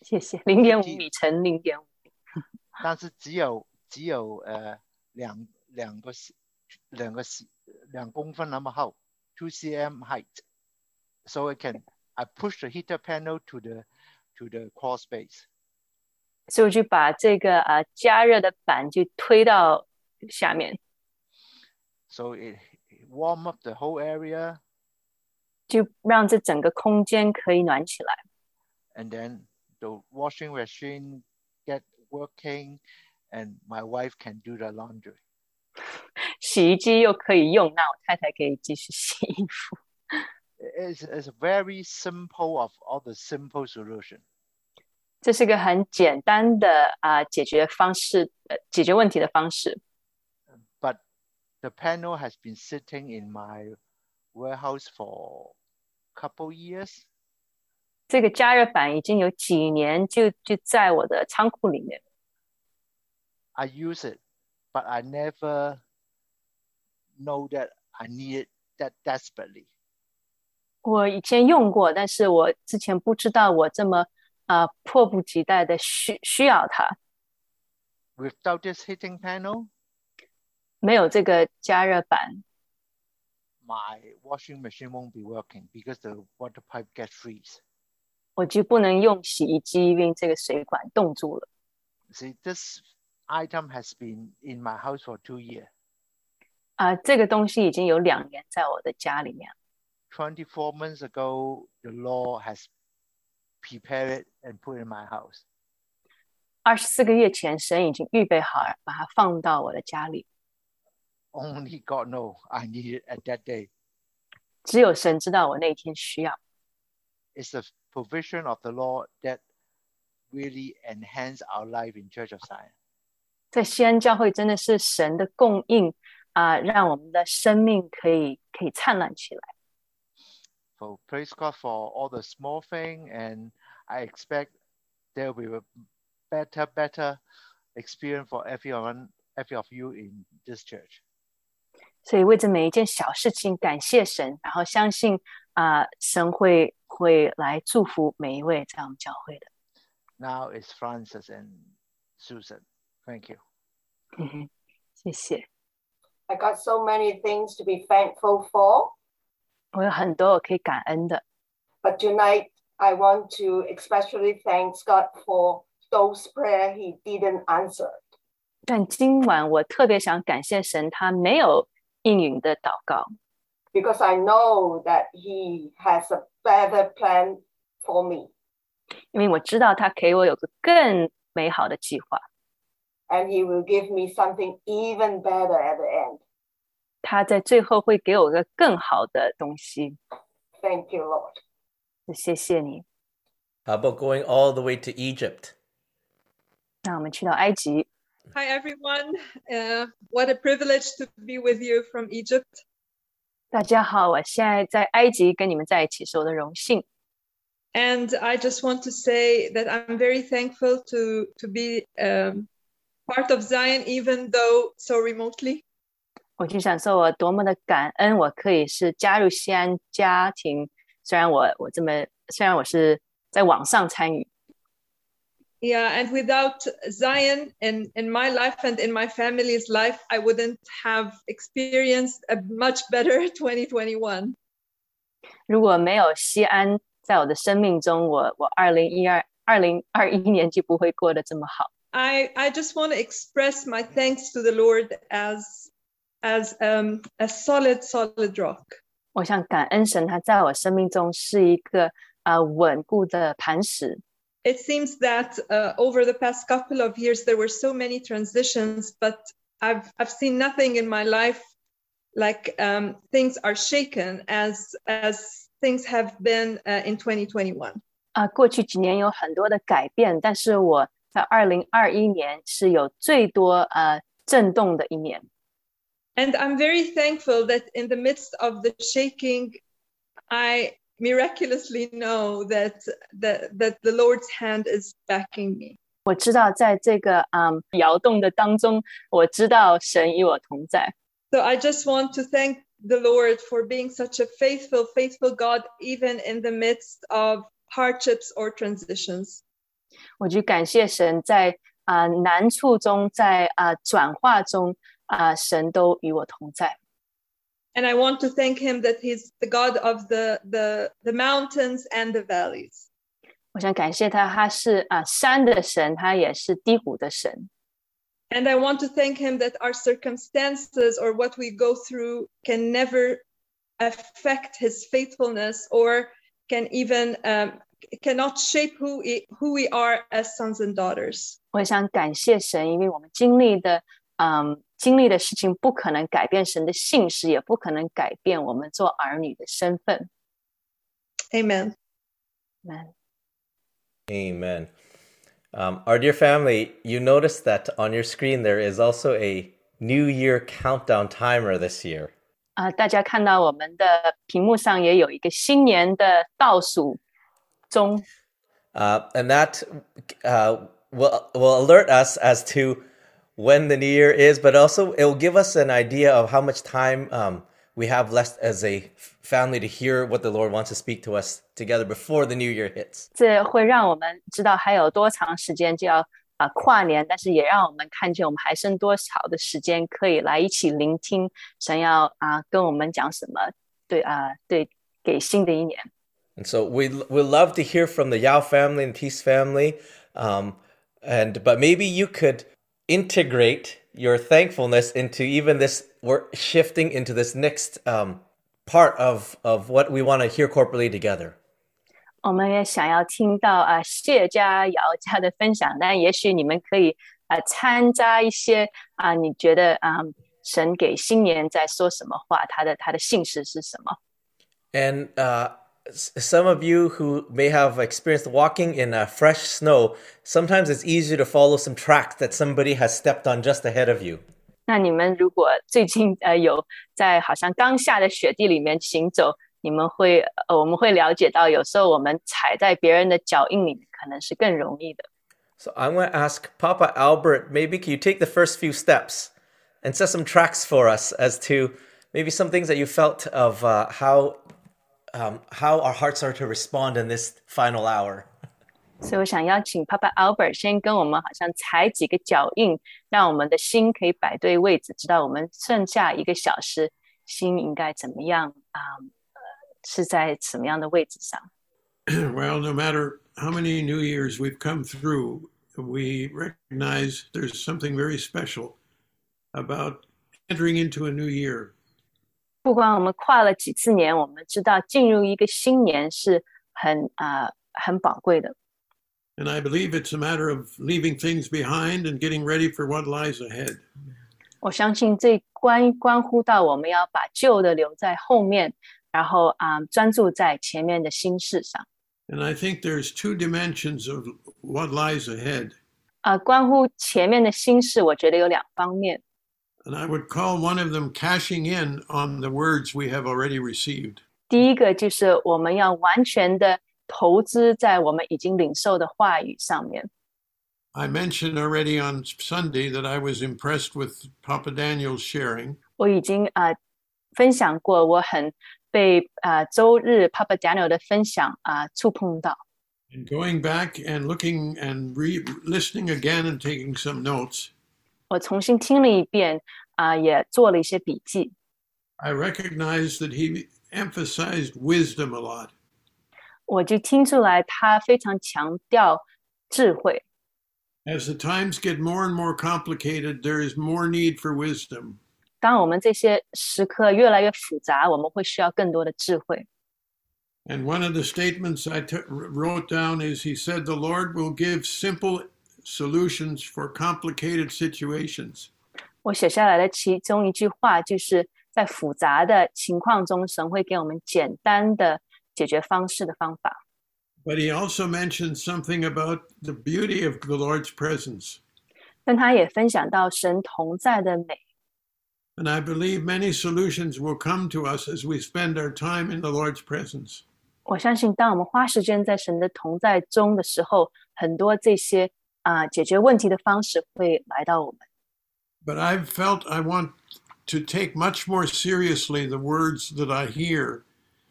谢谢，零点五米乘零点五，
但是只有只有呃 两两个 c- 两个 c- 两公分那么厚，two cm height. So I can I push the heater panel to the to the crawl space.
所以我就把这个呃加热的板就推到下面，
So it warm up the whole area
就让这整个空间可以暖起来。
and then the washing machine get working and my wife can do the laundry.
洗衣机又可以用，那我太太可以继续洗衣服。
It's, it's very simple of all the simple solution.
这是个很简单的啊、解决方式，呃，解决问题的方式。
But the panel has been sitting in my warehouse for a couple years.
这个加热板已经有几年就就在我的仓库里面，
I use it, but I never know that I need it that desperately.
我以前用过，但是我之前不知道我这么呃迫不及待的需需要它。
Without this heating panel,
没有这个加热板，
my washing machine won't be working because the water pipe gets freeze.
我就不能用洗衣机，因为这个水管冻住了。
See, this item has been in my house for two years.
啊，这个东西已经有两年在我的家里面。
Twenty-four months ago, the law has prepared it and put it in my house.
二十四个月前，神已经预备好，把它放到我的家里。
Only God know I need it at that day.
只有神知道我那天需要。
It's the provision of the law that really enhance our life in Church of Zion.
在西安教会真的是神的供应啊、让我们的生命可以可以灿烂起来。
So praise God for all the small thing, and I expect there will be a better, better experience for everyone, every of you in this church.
所以为这每一件小事情感谢神，然后相信啊、神会会来祝福每一位在我们教会的。
Now it's Francis and Susan. Thank you.
嗯哼，谢谢。
I got so many things to be thankful for,
我有很多我可以感恩的，
but tonight I want to especially thank God for those prayer He didn't answer.
但今晚我特别想感谢神，他没有应允的祷告，
because I know that He has a better plan for me
因为我知道他给我有个更美好的计划，
and He will give me something even better at the end.
他在最后会给我个更好的东西。
Thank you, Lord.
谢谢你。
How about going all the way to Egypt?
那我们去到埃及，
Hi, everyone. Uh, what a privilege to be with you from Egypt.
大家好，我现在在埃及跟你们在一起是我的荣幸。
And I just want to say that I'm very thankful to, to be um, part of Zion, even though so remotely.
我就想说，我多么的感恩，我可以是加入西安家庭。虽然我我这么，虽然我是在网上参与，
Yeah, and without Zion in, in my life and in my family's life, I wouldn't have experienced a much better 2021.
如果没有西安在我的生命中，我我二零一二二零二一年就不会过得这么好。
I, I just want to express my thanks to the Lord as as um, a solid, solid rock.
我想感恩神，他在我生命中是一个呃稳固的磐石。
It seems that uh, over the past couple of years there were so many transitions, but I've I've seen nothing in my life like um, things are shaken as as things have been uh, in 2021.
啊、过去几年有很多的改变，但是我 在二零二一年是有最多呃震动的一年。
And I'm very thankful that in the midst of the shaking, I miraculously know that that, that the Lord's hand is backing me.
我知道在这个嗯摇动的当中，我知道神与我同在。
So I just want to thank the Lord for being such a faithful, faithful God, even in the midst of hardships or transitions.
我就感谢神在啊、难处中，在啊、转化中啊、神都与我同在。
And I want to thank him that he's the God of the, the, the mountains and the valleys.
我想感谢他，他是啊、山的神，他也是低谷的神。
And I want to thank him that our circumstances or what we go through can never affect his faithfulness or can even um, cannot shape who we, who we are as sons and daughters.
我想感谢神，因为我们经历的嗯经历的事情不可能改变神的信实，也不可能改变我们做儿女的身份。
Amen.
Amen.
Amen. Um, our dear family, you notice that on your screen there is also a New Year countdown timer this year.
啊、大家看到我们的屏幕上也有一个新年的倒数 钟，
Uh, and that uh, will, will alert us as to when the new year is, but also it will give us an idea of how much time um, we have left as a f- family to hear what the Lord wants to speak to us together before the new year hits.
这会让我们知道还有多长时间就要啊、跨年，但是也让我们看见我们还剩多少的时间可以来一起聆听神要啊、跟我们讲什么。对啊、对，给新的一年。
And so we we love to hear from the Yao family and Tees family, um, and but maybe you could integrate your thankfulness into even this. We're shifting into this next um, part of of what we want to hear corporately together.
我们也想要听到啊、谢家、姚家的分享，但也许你们可以啊、掺杂一些啊、你觉得啊、神给新年在说什么话，他的他的信息是什么？
And uh, s- some of you who may have experienced walking in uh, fresh snow, sometimes it's easier to follow some tracks that somebody has stepped on just ahead of you.
那你们如果最近呃有在好像刚下的雪地里面行走，你们会呃我们会了解到，有时候我们踩在别人的脚印里面，可能是更容易的。
So I'm going to ask Papa Albert, maybe can you take the first few steps and set some tracks for us as to maybe some things that you felt of uh, how um, how our hearts are to respond in this final hour.
所以我想邀请 Papa Albert 先跟我们好像踩几个脚印，让我们的心可以摆对位置，知道我们剩下一个小时，心应该怎么样啊、呃是在什么样的位置上。
well, no matter how many New Years we've come through, we recognize there's something very special about entering into a new year.
不管我们跨了几次年，我们知道进入一个新年是很啊、呃很宝贵的。
And I believe it's a matter of leaving things behind and getting ready for what lies ahead.
我相信这关关乎到我们要把旧的留在后面，然后啊、专注在前面的新事上。
And I think there's two dimensions of what lies ahead.
啊、关乎前面的新事，我觉得有两方面。
And I would call one of them cashing in on the words we have already received.
第一个就是我们要完全的投资在我们已经领受的话语上面。
I mentioned already on Sunday that I was impressed with Papa Daniel's sharing.
我已经啊、呃分享过，我很被啊、呃周日 Papa Daniel 的分享啊、触碰到。
And going back and looking and re- listening again and taking some notes,
我重新听了一遍啊、也做了一些笔记。
I recognized that he emphasized wisdom a lot.
我就听出来他非常强调智慧。
As the times get more and more complicated, there is more need for wisdom.
当我们这些时刻越来越复杂，我们会需要更多的智慧。
And one of the statements I t- wrote down is he said, The Lord will give simple solutions for complicated situations.
我写下来的其中一句话，就是在复杂的情况中，神会给我们简单的解决方式的方法。
But he also mentioned something about the beauty of the Lord's presence.
但他也分享到神同在的美。
And I believe many solutions will come to us as we spend our time in the Lord's presence.
我相信，当我们花时间在神的同在中的时候，很多这些 啊、解决问题的方式会来到我们。
But I've felt I want to take much more seriously the words that I hear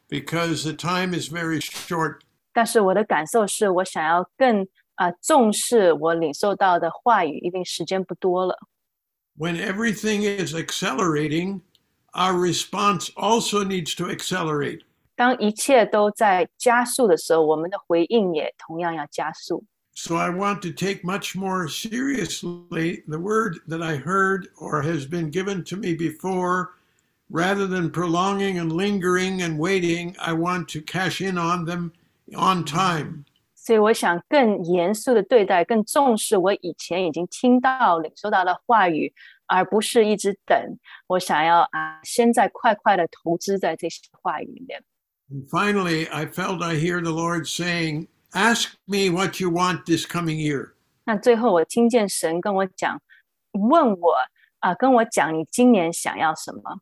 because the time is very short
但是我的感受是我想要更啊、重视我领受到的话语，因为时间不多了。
when everything is accelerating, our response also needs to accelerate.
当一切都在加速的时候，我们的回应也同样要加速。
So I want to take much more seriously the word that I heard or has been given to me before. Rather than prolonging and lingering and waiting, I want to cash in on them on time.
所以我想更严肃的对待，更重视我以前已经听到、领受到的话语，而不是一直等。我想要啊，现在快快的投资在这些话语里面。
And finally, I felt I hear the Lord saying, Ask me what you want this coming year.
那最后我听见神跟我讲，问我啊，跟我讲你今年想要什么。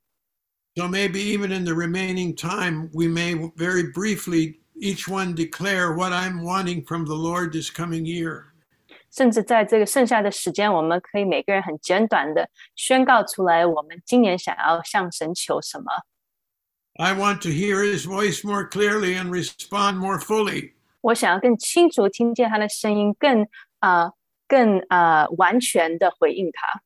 So maybe even in the remaining time, we may very briefly each one declare what I'm wanting from the Lord this coming year.
甚至在这个剩下的时间，我们可以每个人很简短的宣告出来，我们今年想要向神求什么。
I want to hear his voice more clearly and respond more fully.
我想要更清楚听见他的声音，更啊、呃更啊、呃完全的回应他。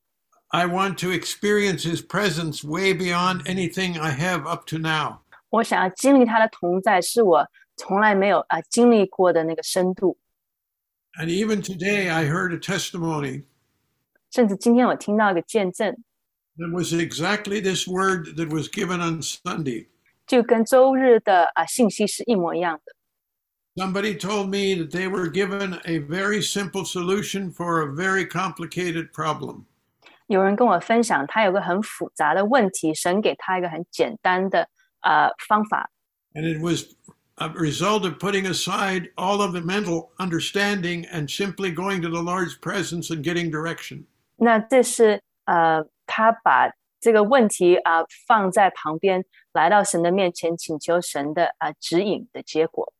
I want to experience his presence way beyond anything I have up to now.
我想要经历他的同在，是我从来没有啊、呃经历过的那个深度。
And even today, I heard a testimony
甚至今天我听到一个见证
，that was exactly this word that was given on Sunday.
就跟周日的啊、信息是一模一样的。
Somebody told me that they were given a very simple solution for a very complicated problem.
有人跟我分享，他有个很复杂的问题，神给他一个很简单的呃方法，
And it was a result of putting aside all of the mental understanding and simply going to the Lord's presence and getting direction.
那这是呃他把这个问题啊、放在旁边，来到神的面前，请求神的啊、指引的结果。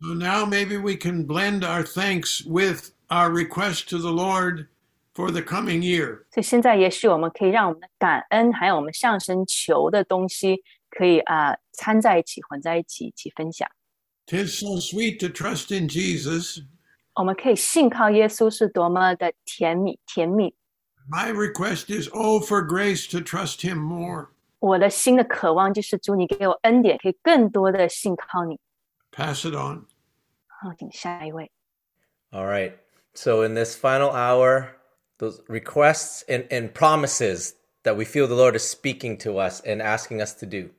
So now maybe we can blend our thanks with our request to the Lord for the coming year.
所以现在也许我们可以让我们的感恩，还有我们向神求的东西，可以啊、掺在一起，混在一起，一起分享。
Tis so sweet to trust in Jesus.
我们可以信靠耶稣是多么的甜蜜，甜蜜。
My request is, oh, for grace to trust Him more.
我的心的渴望就是主，你给我恩典，可以更多的信靠你。
Pass it on.
好，请下一位。
All right. So in this final hour, those requests and, and promises that we feel the Lord is speaking to us and asking us to do.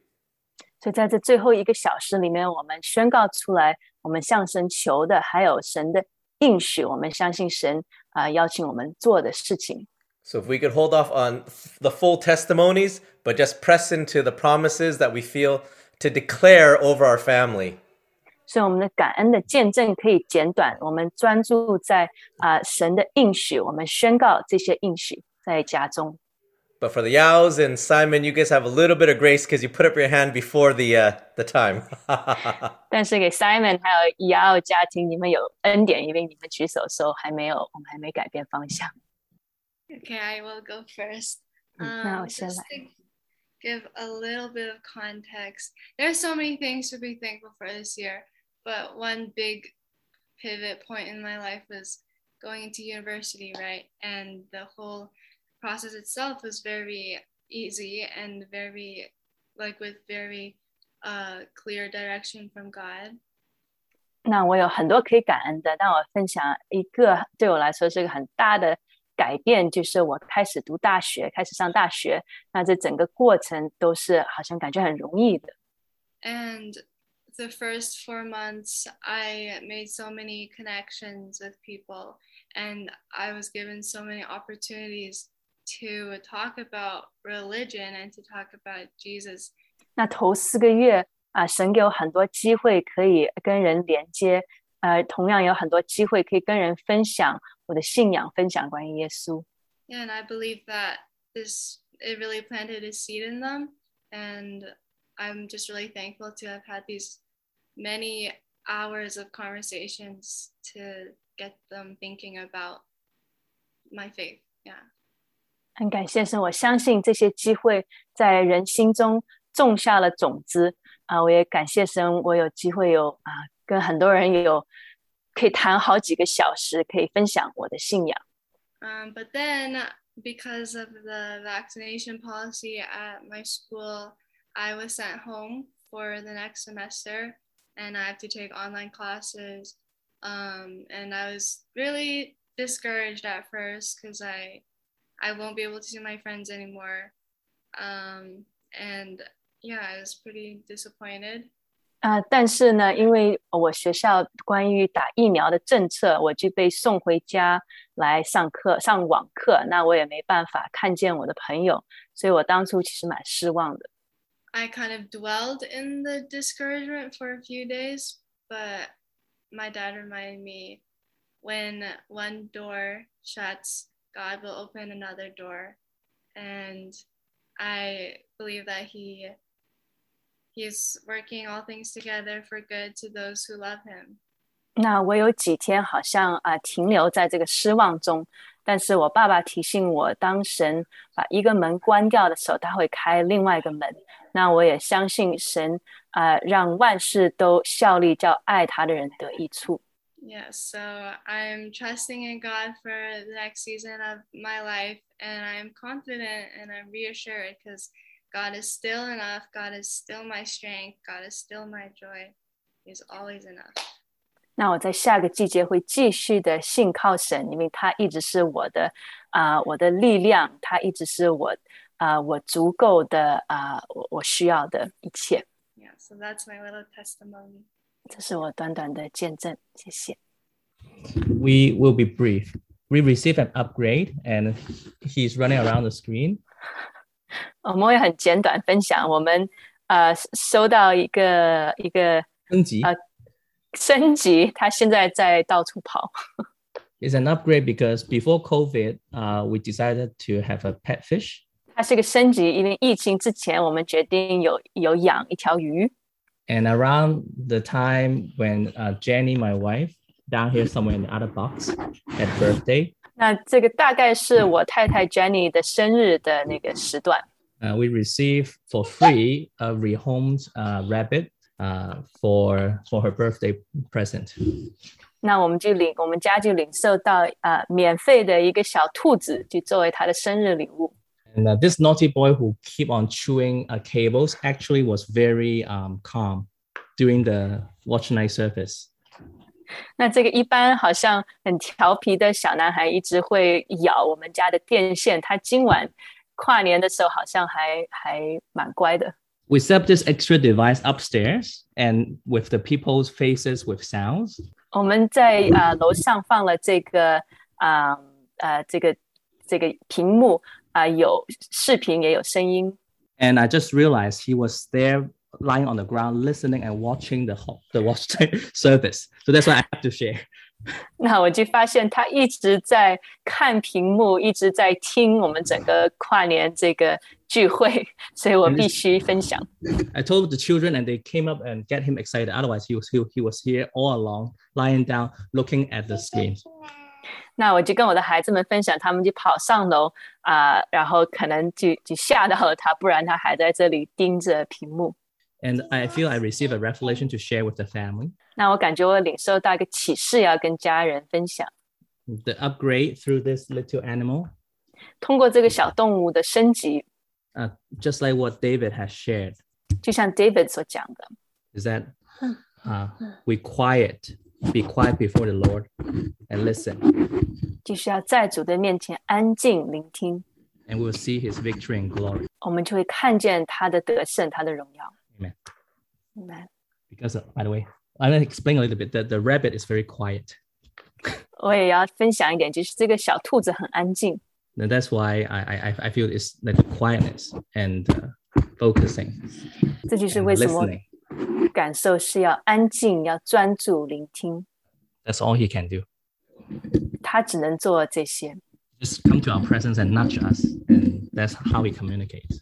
所以在这最后一个小时里面，我们宣告出来，我们向神求的，还有神的应许，我们相信神啊、邀请我们做的事情。
So if we could hold off on the full testimonies, but just press into the promises that we feel to declare over our family.
所以我们的感恩的见证可以简短，我们专注在啊、神的应许，我们宣告这些应许在家中。
But for the Yaos and Simon, you guys have a little bit of grace because you put up your hand before the uh, the time.
但是给 Simon 还有 Yao 家庭，你们有恩典，因为你们举手的时候还没有，我们还没改变方向。
Okay, I will go first.
嗯，那
Um,
我先
just
来。
to give a little bit of context, there are so many things to be thankful for this year, but one big pivot point in my life was going into university, right? And the whole process itself was very easy and very, like, with very uh, clear direction from God.
那我有很多可以感恩的，但我分享一个对我来说是个很大的改变，就是我开始读大学，开始上大学。那这整个过程都是好像感觉很容易的。
And the first four months, I made so many connections with people, and I was given so many opportunities to talk about religion and to talk about Jesus.
那头四个月啊，神给我很多机会可以跟人连接，呃，同样有很多机会可以跟人分享我的信仰，分享关于耶稣。
Yeah, and I believe that this it really planted a seed in them, and I'm just really thankful to have had these many hours of conversations to get them thinking about my faith. Yeah.
很感谢神，我相信这些机会在人心中种下了种子啊！我也感谢神，我有机会有啊，跟很多人有可以谈好几个小时，可以分享我的信仰。
Um, but then, because of the vaccination policy at my school, I was sent home for the next semester and I have to take online classes. Um, and I was really discouraged at first because I, I won't be able to see my friends anymore. Um, and yeah, I was pretty disappointed.
啊、但是呢，因为我学校关于打疫苗的政策，我就被送回家来上课，上网课，那我也没办法看见我的朋友，所以我当初其实蛮失望的。
I kind of dwelled in the discouragement for a few days, but my dad reminded me when one door shuts, God will open another door. And I believe that He He's working all things together for good to those who love Him.
那我有几天好像啊、停留在这个失望中，但是我爸爸提醒我，当神把一个门关掉的时候，他会开另外一个门。 那我也相信神啊、让万事都效力，叫爱他的人得益处。
Yeah, so I'm trusting in God for the next season of my life, and I'm confident and I'm reassured because God is still enough. God is still my strength. God is still my joy. He's always enough.
那我在下个季节会继续的信靠神，因为他一直是我的啊、我的力量，他一直是我 啊、我足够的啊、我我需要的一切。
Yeah, so that's my little testimony.
这是我短短的见证，谢谢。
We will be brief. We received an upgrade and he's running around the screen.
我们会很简短分享，我们呃收到一个一个
升级
呃升级，他现在在到处跑。
It's an upgrade because before COVID, uh, we decided to have a pet fish.
它是个升级，因为疫情之前我们决定有有养一条鱼。
And around the time when uh, Jenny, my wife, down here somewhere in the other box, had birthday,
那这个大概是我太太 Jenny 的生日的那个时段。
uh, we received for free a rehomed uh, rabbit uh, for for her birthday present.
那我们就领我们家就领受到呃免费的一个小兔子，就作为他的生日礼物。
And uh, this naughty boy who keep on chewing uh, cables actually was very um, calm during the watch night service.
那这个一般好像很调皮的小男孩一直会咬我们家的电线，他今晚跨年的时候好像还还蛮乖的。
We set this extra device upstairs and with the people's faces with sounds.
我们在啊、呃楼上放了这个啊呃这个这个屏幕 啊、有视频也有声音。
And I just realized he was there lying on the ground listening and watching the ho- the watch night service. So that's why I have to share.
那我就发现他一直在看屏幕，一直在听我们整个跨年这个聚会，所以我必须分享。
I told the children and they came up and get him excited. Otherwise, he was he, he was here all along, lying down, looking at the screen.
那我就跟我的孩子们分享，他们就跑上楼啊、然后可能就就吓到了他，不然他还在这里盯着屏幕。
And I feel I received a revelation to share with the family.
那我感觉我领受到一个启示，要跟家人分享。
The upgrade through this little animal,
通过这个小动物的升级，
uh, just like what David has shared,
就像 David 所讲的，
is that uh, we quiet, be quiet before the Lord and listen,
就是要在主的面前安静聆听，
and we will see his victory and glory.
我们就会看见他的得胜，他的荣耀。
Amen.
Amen.
Because, uh, by the way, I'm going to explain a little bit that the rabbit is very quiet.
我也要分享一点，就是这个小兔子很安静，
And that's why I, I, I feel it's like the quietness and uh, focusing,
这就是
and
为什么
listening.
感受是要安静，要专注聆听。
That's all he can do.
他只能做这些，
Just come to our presence and nudge us, and that's how he communicates.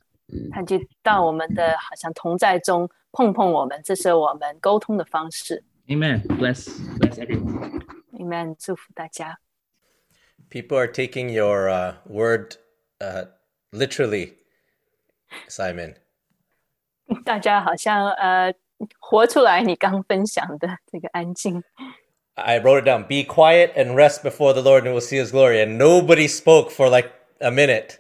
他就到我们的好像同在中碰碰我们，这是我们沟通的方式。
Amen. Bless, bless everyone.
Amen，祝福大家。
People are taking your uh, word uh, literally, Simon.
大家好像呃 活出来你刚分享的这个安静。
I wrote it down. Be quiet and rest before the Lord, and we'll see His glory. And nobody spoke for like a minute.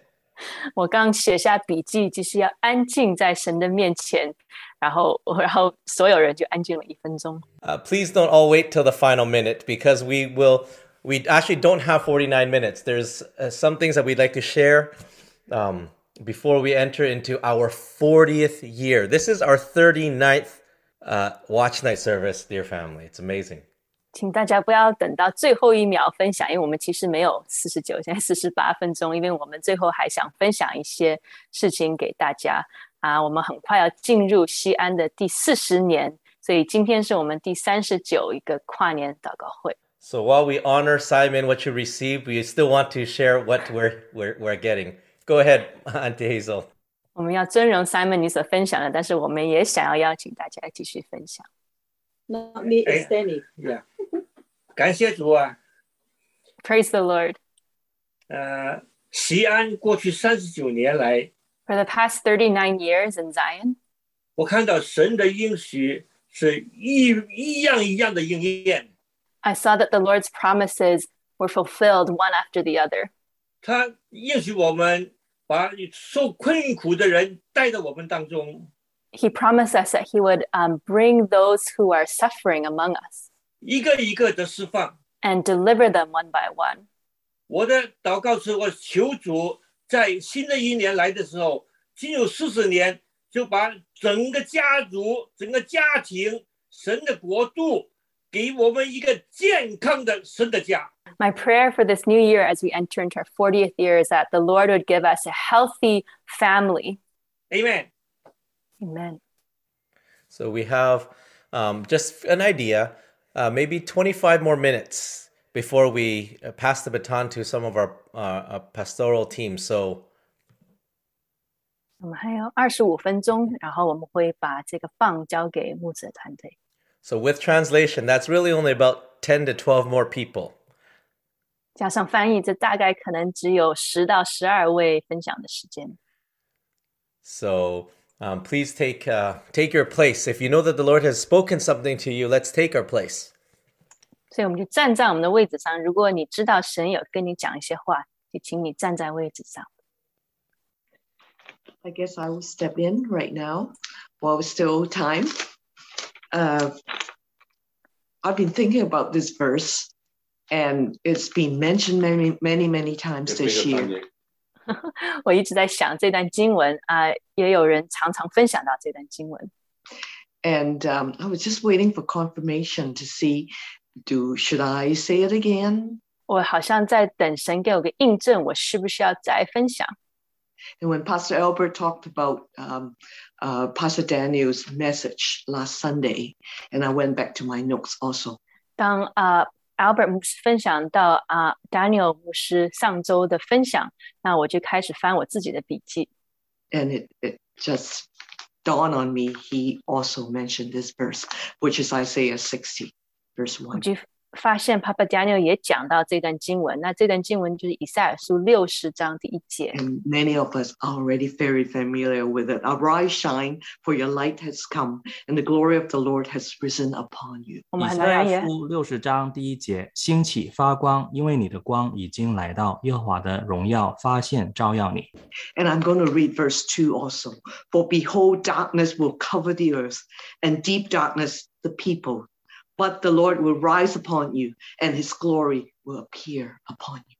我刚写下笔记，就是要安静在神的面前，然后然后所有人就安静了一分钟。
Uh, please don't all wait till the final minute because we will. We actually don't have 49 minutes. There's uh, some things that we'd like to share um, before we enter into our 40th year. This is our 39th uh, watch night service, dear family. It's amazing.
请大家不要等到最后一秒分享，因为我们其实没有四十九，现在四十八分钟，因为我们最后还想分享一些事情给大家啊。我们很快要进入西安的第四十年，所以今天是我们第三十九一个跨年祷告会。
So while we honor Simon, what you received, we still want to share what we're, we're, we're getting. Go ahead, Auntie Hazel.
我们要尊荣 Simon 你所分享的，但是我们也想要邀请大家继续分享。
Not me, it's Danny.
Yeah.
感谢主啊
！Praise the Lord.
呃，西安过去三十九年来
，For the past thirty-nine years in Zion,
我看到神的应许是一一样一样的应验。
I saw that the Lord's promises were fulfilled one after the other.
他应许我们 把受困苦的人带到我们当中，
He promised us that He would um, bring those who are suffering among us
一个一个的释放。
and deliver them one by one.
我的祷告是我求主在新的一年来的时候，仅有四十年，就把整个家族、整个家庭、神的国度， 给我们一个健康的神的家。
My prayer for this new year as we enter into our 40th year is that the Lord would give us a healthy family.
Amen.
Amen.
So we have um, just an idea, uh, maybe 25 more minutes before we uh, pass the baton to some of our uh, uh, pastoral team. So
我们还有二十五分钟，然后我们会把这个棒交给牧者团队。
So with translation, that's really only about 10 to 12 more people.
加上翻译，这大概可能只有十到十二位分享的时间。
So um, please take uh, take your place. If you know that the Lord has spoken something to you, let's take our place.
所以我们就站在我们的位置上。如果你知道神有跟你讲一些话，就请你站在位置上。
I guess I will step in right now while it's still time. Uh, I've been thinking about this verse, and it's been mentioned many, many, many times this year.
我一直在想这段经文啊、也有人常常分享到这段经文。
And um, I was just waiting for confirmation to see, do should I say it again?
我好像在等神给我个印证，我是不是要再分享？
And when Pastor Albert talked about um, uh, Pastor Daniel's message last Sunday, and I went back to my notes also.
当啊、Albert 牧师分享到啊、Daniel 牧师上周的分享，那我就开始翻我自己的笔记。
and it, it just dawned on me he also mentioned this verse which is isaiah 60 verse 1
我就 发现 Papa Daniel 也讲到这段经文，那这段经文就是以赛亚书六十章第一节。
and many of us are already very familiar with it arise shine for your light has come and the glory of the lord has risen upon you
我们
以赛亚
很多人也
书六十章第一节，兴起发光，因为你的光已经来到，耶和华的荣耀发现照耀你。
and i'm going to read verse 2 also for behold darkness will cover the earth and deep darkness the people but the lord will rise upon you and his glory will appear upon you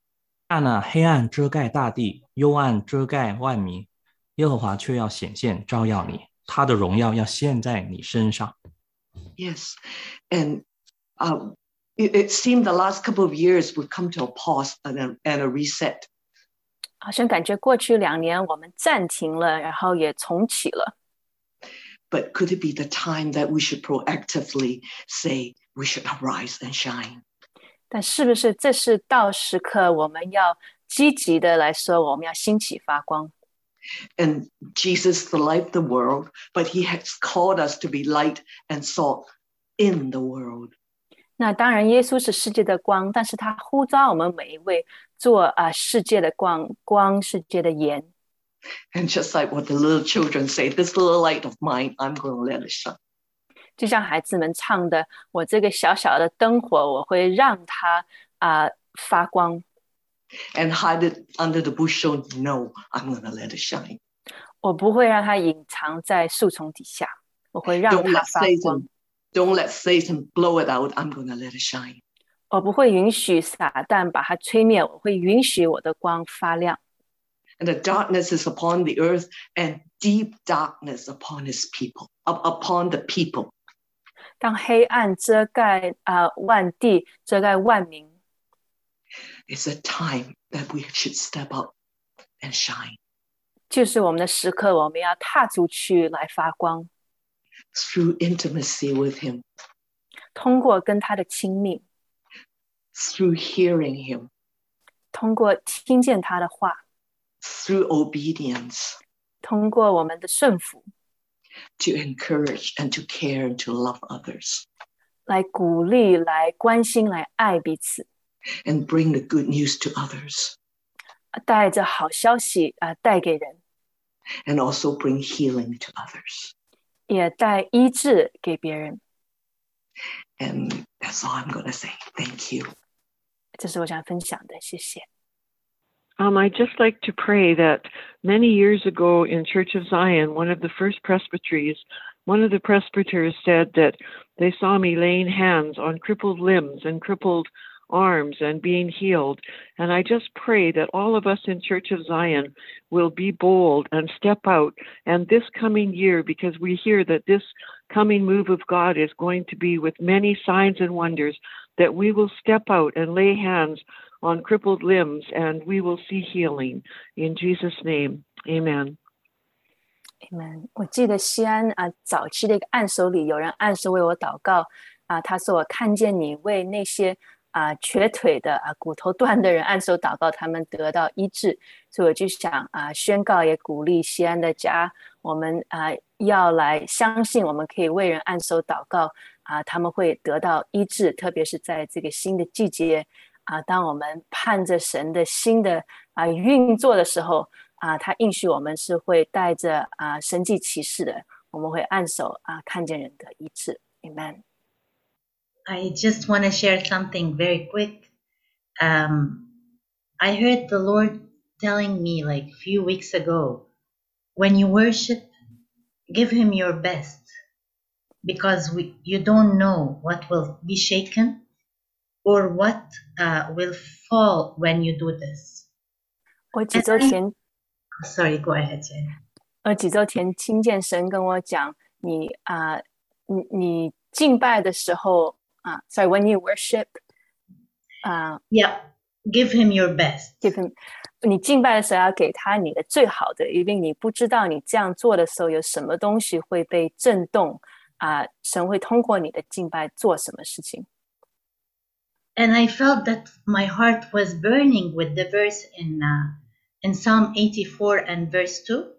看那黑暗遮盖大地，幽暗遮盖万民，耶和华却要显现照耀你，他的荣耀要现在你身上。
Yes. And um, it, it seemed the last couple of years would come to a pause and a, and a reset.
好像感觉过去两年我们暂停了，然后也重启了。
But could it be the time that we should proactively say we should arise and shine?
但是不是这是到时刻我们要积极的来说，我们要兴起发光？
And Jesus, the light of the world, but he has called us to be light and salt in the world.
那当然，耶稣是世界的光，但是他呼召我们每一位做啊、世界的光，光世界的盐。
And just like what the little children say, this little light of mine, I'm going to let it shine.
就像孩子们唱的：“我这个小小的灯火，我会让它啊、发光。
And hide it under the bushel. No, I'm going to let it shine.
我不会让它隐藏在树丛底下，我会让
Don't
它
let
发光。
Satan, don't let Satan blow it out. I'm going to let it shine.
我不会允许撒旦把它吹灭，我会允许我的光发亮。
And the darkness is upon the earth, and deep darkness upon his people, up upon the people.
当黑暗遮盖啊、万地，遮盖万民，
It's a time that we should step up and shine
就是我们的时刻，我们要踏出去来发光，
through intimacy with him,
通过跟他的亲密，
through hearing him,
通过听见他的话，
through obedience,
通过我们的顺服，
to encourage and to care and to love others.
来鼓励、来关心、来爱彼此，
and bring the good news to others
带着好消息啊、带给人，
and also bring healing to others.
也带医治给别人。
And that's all I'm going to say. Thank you.
这是我想分享的，谢谢。
Um, I'd just like to pray that many years ago in Church of Zion, one of the first presbyteries, one of the presbyters said that they saw me laying hands on crippled limbs and crippled arms and being healed. And I just pray that all of us in Church of Zion will be bold and step out. And this coming year, because we hear that this coming move of God is going to be with many signs and wonders, that we will step out and lay hands on crippled limbs and we will see healing. In Jesus' name, amen.
Amen。我记得西安啊，早期的一个按手里，有人按手为我祷告啊，他说我看见你为那些啊瘸腿的啊骨头断的人按手祷告，他们得到医治，所以我就想啊宣告也鼓励西安的家，我们啊要来相信，我们可以为人按手祷告啊，他们会得到医治，特别是在这个新的季节 啊，当我们盼着神的新的啊运作的时候。啊，他应许我们是会带着啊神迹奇事的，我们会按手啊看见人的医治，Amen。
I just want to share something very quick. Um, I heard the Lord telling me like a few weeks ago when you worship, give Him your best because we, you don't know what will be shaken or what uh, will fall when you do this.
我几周前
Sorry, go ahead, Jen.
呃几周前听见神跟我讲，你啊、你你敬拜的时候啊，sorry，when you worship 啊、
Yeah, give Him your best.
give him，你敬拜的时候要给他你的最好的，因为你不知道你这样做的时候有什么东西会被震动啊、神会通过你的敬拜做什么事情。
And I felt that my heart was burning with the verse in uh, in Psalm 84 and verse 2.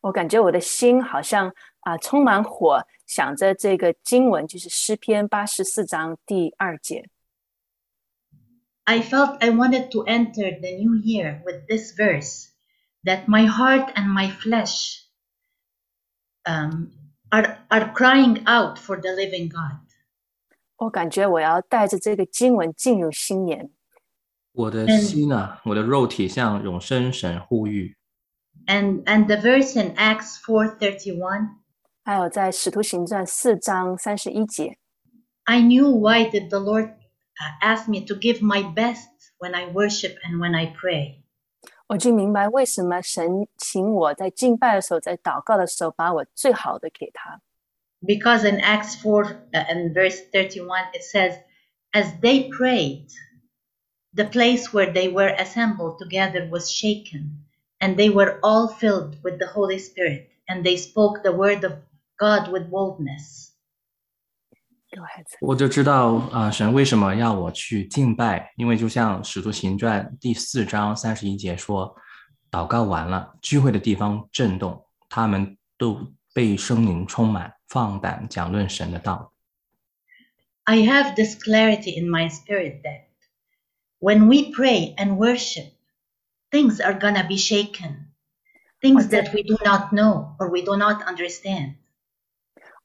我感觉我的心好像啊、充满火，想着这个经文，就是诗篇八十四章第二节。
I felt I wanted to enter the new year with this verse that my heart and my flesh um, are, are crying out for the living God.
我感觉我要带着这个经文进入新年。
我的心啊，我的肉体向永生神呼吁。
And, and the verse in Acts 4.31,
还有在使徒行传四章三十一节
，I knew why did the Lord uh, ask me to give my best when I worship and when I pray.
我就明白为什么神请我在敬拜的时候，在祷告的时候，把我最好的给他。
Because in Acts 4 uh, and verse 31, it says, As they prayed, the place where they were assembled together was shaken, and they were all filled with the Holy Spirit, and they spoke the word of God with boldness.
Go ahead.
我就知道啊、神为什么要我去敬拜，因为就像《使徒行传》第四章三十一节说，祷告完了，聚会的地方震动，他们都被圣灵充满， 放胆讲论神的道。
I have this clarity in my spirit that when we pray and worship, things are going to be shaken. Things that we do not know or we do not understand.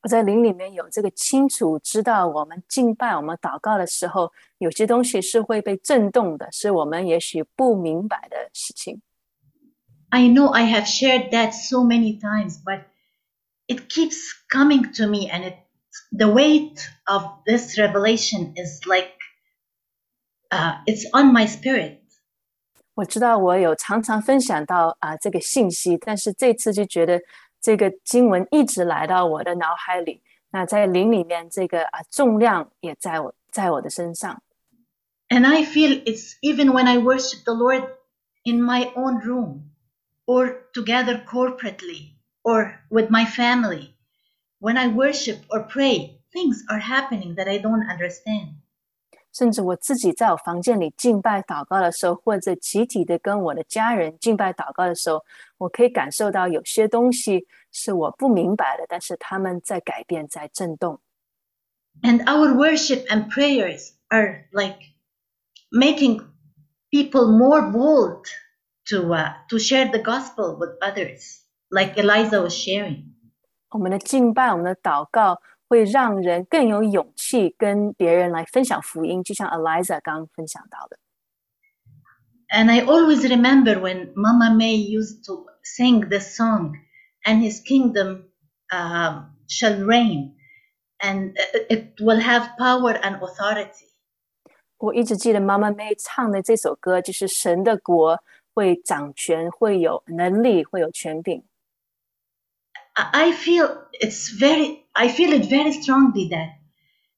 我在灵里面有这个清楚知道，我们敬拜、我们祷告的时候，有些东西是会被震动的，是我们也许不明白的事情。
I know I have shared that so many times, but it keeps coming to me, and it the weight of this revelation is like uh, it's on my spirit.
我知道我有常常分享到啊、这个信息，但是这次就觉得这个经文一直来到我的脑海里。那在灵里面，这个啊重量也在我在我的身上。
And I feel it's even when I worship the Lord in my own room or together corporately or with my family. When I worship or pray, things are happening that I don't understand.
甚至我自己在我房间里敬拜祷告的时候，或者集体的跟我的家人敬拜祷告的时候，我可以感受到有些东西是我不明白的，但是他们在改变，在震动。
And our worship and prayers are like making people more bold to uh, to share the gospel with others, like Eliza was sharing.
我们的敬拜，我们的祷告，会让人更有勇气跟别人来分享福音，就像 Eliza 刚刚分享到的。
And I always remember when Mama May used to sing this song, and His kingdom um, shall reign, and it- it will have power and authority.
我一直记得妈妈妹唱的这首歌，就是神的国会掌权，会有能力，会有权柄。
I I feel it's very, I feel it very strongly that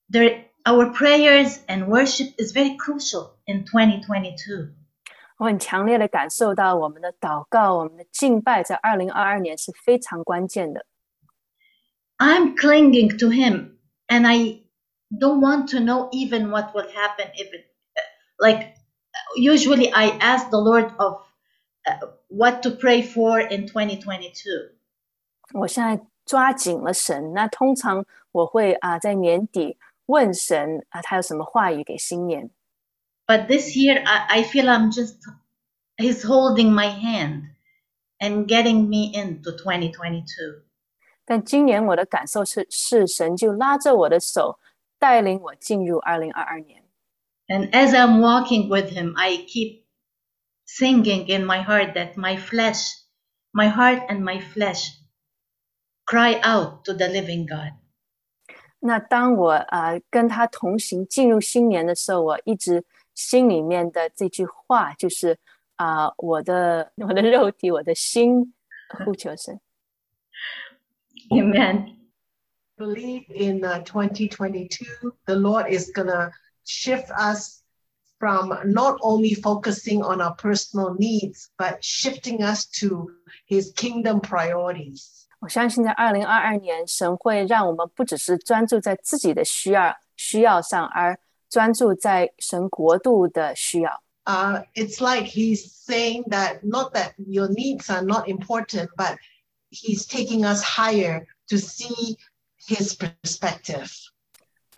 there, our prayers and worship is very crucial in 2022.
我很强烈的感受到，我们的祷告、我们的敬拜，在二零二二年是非常关键的。
I'm clinging to Him, and I don't want to know even what will happen if it, like, usually I ask the Lord of uh, what to pray for in 2022.
我现在抓紧了神，那通常我会啊在年底问神啊，他有什么话语给新年。
But this year, I, I feel I'm just, He's holding my hand and getting me into 2022.
但今年我的感受是，是神就拉着我的手，带领我进入二零二二年。
And as I'm walking with Him, I keep singing in my heart that my flesh, my heart and my flesh cry out to the living God.
那当我啊、呃跟他同行进入新年的时候，我一直心里面的这句话就是啊、我的我的肉体，我的心呼求神。
Amen.
believe in uh, 2022, the Lord is going to shift us from not only focusing on our personal needs, but shifting us to his kingdom priorities.
我相信在二零二二年，神会让我们不只是专注在自己的需要需要上，而专注在神国度的需要。
Uh, it's like he's saying that not that your needs are not important, but he's taking us higher to see his perspective.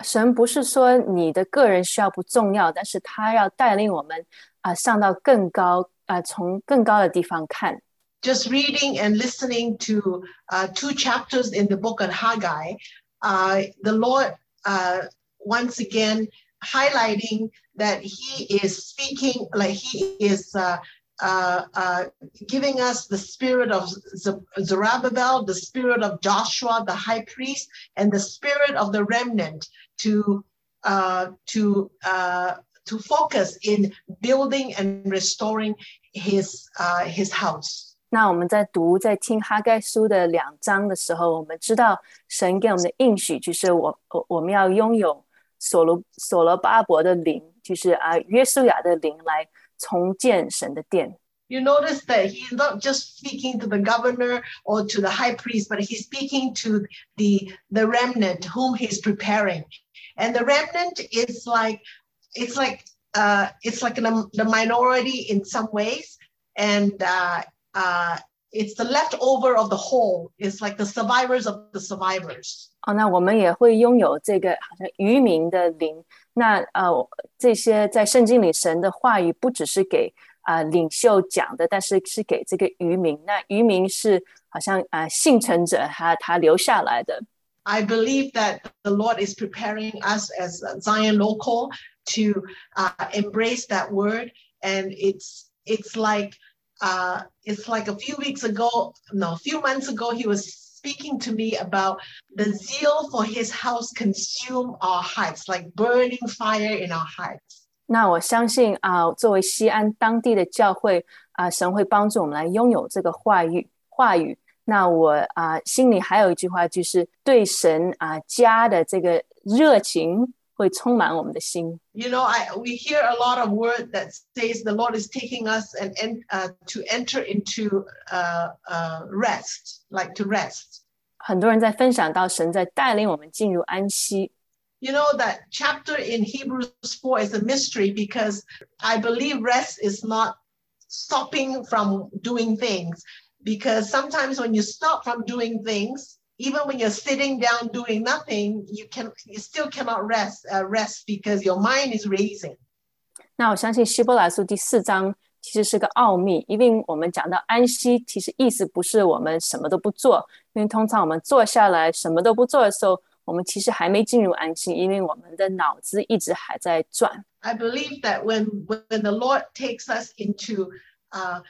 神不是说你的个人需要不重要，但是他要带领我们啊、上到更高啊、从更高的地方看。
Just reading and listening to uh, two chapters in the book of Haggai, uh, the Lord uh, once again highlighting that He is speaking, like He is uh, uh, uh, giving us the spirit of Zerubbabel, the spirit of Joshua, the high priest, and the spirit of the remnant to uh, to uh, to focus in building and restoring His His house.
那我们在读、在听哈该书的两章的时候，我们知道神给我们的应许就是我我我们要拥有所罗所罗巴伯的灵，就是啊约书亚的灵来重建神的殿。
you notice that he's not just speaking to the governor or to the high priest, but he's speaking to the the remnant whom he's preparing. And the remnant is like it's like uh, it's like the, the minority in some ways, and uh, uh, it's the leftover of the whole. It's like the survivors of the survivors.
哦，那我们也会拥有这个好像渔民的灵。那呃，这些在圣经里神的话语不只是给啊、领袖讲的，但是是给这个渔民。那渔民是好像啊、幸存者他他留下来的。
I believe that the Lord is preparing us as a Zion local to uh, embrace that word, and it's it's like uh, it's like a few weeks ago, no, a few months ago, he was speaking to me about the zeal for his house consume our hearts, like burning fire in our hearts.
那我相信啊、作为西安当地的教会啊、神会帮助我们来拥有这个话语话语。那我啊、心里还有一句话，就是对神啊、家的这个热情 会充满我们的心。
You know, I we hear a lot of word that says the Lord is taking us and, and uh, to enter into uh, uh, rest, like to rest.
很多人在分享到神在带领我们进入安息。
You know, that chapter in Hebrews 4 is a mystery because I believe rest is not stopping from doing things. Because sometimes when you stop from doing things, even when you're sitting down doing nothing, you can you still cannot rest uh, rest because your mind is racing.
那我相信希伯来书第四章其实是个奥秘，因为我们讲到安息，其实意思不是我们什么都不做，因为通常我们坐下来什么都不做的时候，我们其实还没进入安息，因为我们的脑子一直还在转。
I believe that when when the Lord takes us into uh,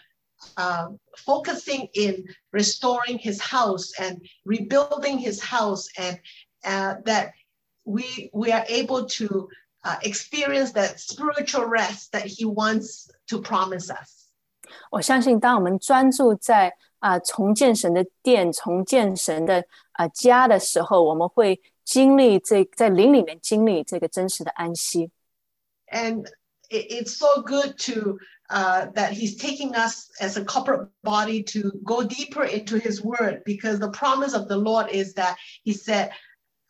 uh, focusing in restoring His house and rebuilding His house, and uh, that we we are able to uh, experience that spiritual rest that He wants to promise us.
我相信，当我们专注在啊、重建神的殿、重建神的啊、家的时候，我们会经历这在灵里面经历这个真实的安息。
and it, it's so good to uh, that he's taking us as a corporate body to go deeper into his word because the promise of the lord is that he said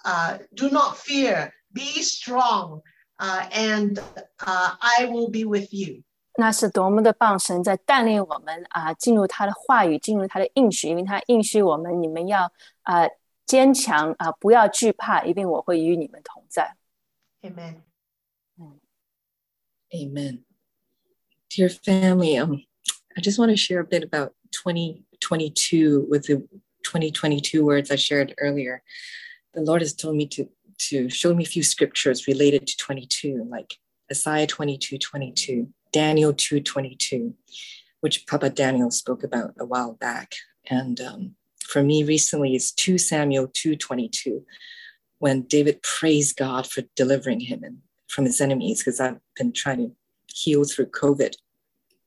uh, do not fear be strong uh, and uh, i will be with you
那是多么的棒！神在带领我们啊，进入他的话语，进入他的应许，因为他应许我们，你们要啊坚强啊，不要惧怕，因为我会与你们同在。
amen
Amen. Dear family, um, I just want to share a bit about 2022 with the 2022 words I shared earlier. The Lord has told me to to show me a few scriptures related to 22, like Isaiah 22, 22, Daniel 2, 22, which Papa Daniel spoke about a while back. And um, for me recently, it's 2 Samuel 2, 22, when David praised God for delivering him and from his enemies, because I've been trying to heal through COVID.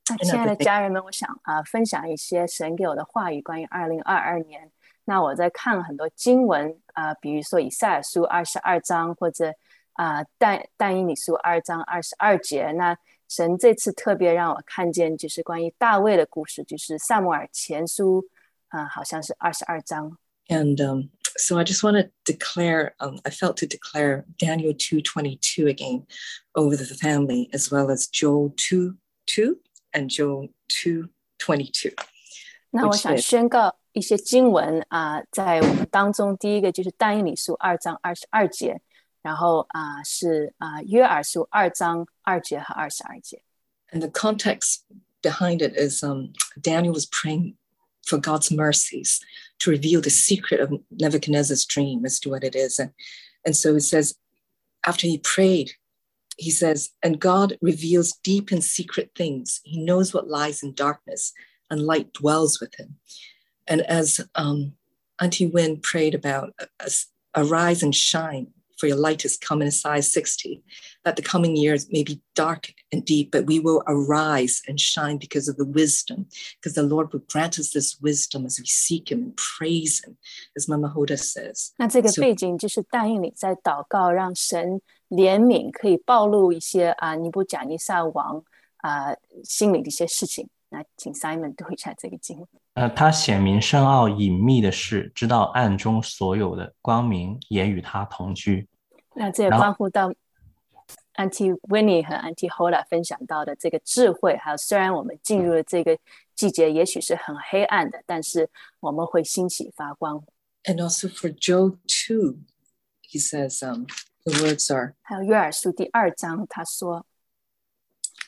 那亲爱的家人们，我想啊、分享一些神给我的话语，关于二零二二年。那我在看了很多经文啊、比如说以赛尔书二十二章，或者啊、但但以理书二章二十二节。那神这次特别让我看见，就是关于大卫的故事，就是萨姆尔前书啊、好像是二十二章。
And um, so I just want to declare, um, I felt to declare Daniel 2.22 again over the family, as well as Joel 2, 2 and Joel 2.22.
那我
which
想
is-
宣告一些经文啊、在我们当中，第一个就是但以理书二章二十二节，然后啊、是啊、约珥书二章二节和二十二节。
And the context behind it is um, Daniel was praying for God's mercies to reveal the secret of Nebuchadnezzar's dream as to what it is. And, and so it says, after he prayed, he says, and God reveals deep and secret things. He knows what lies in darkness, and light dwells with him. And as um, Auntie Wynne prayed about, arise and shine, for your light is come in Isaiah 60, that the coming years may be dark and deep, but we will arise and shine because of the wisdom, because the Lord will grant us this wisdom as we seek Him and praise Him, as Mama Hoda says.
呃，他显明深奥隐秘的事，知道暗中所有的光明也与他同居。
那这也关乎到 Anti Winnie 和 Anti Hola 分享到的这个智慧，还有虽然我们进入了这个季节，也许是很黑暗的，但是我们会兴起发光。
And also for Job 2, he says, um, the words are,
还有约尔书第二章，他说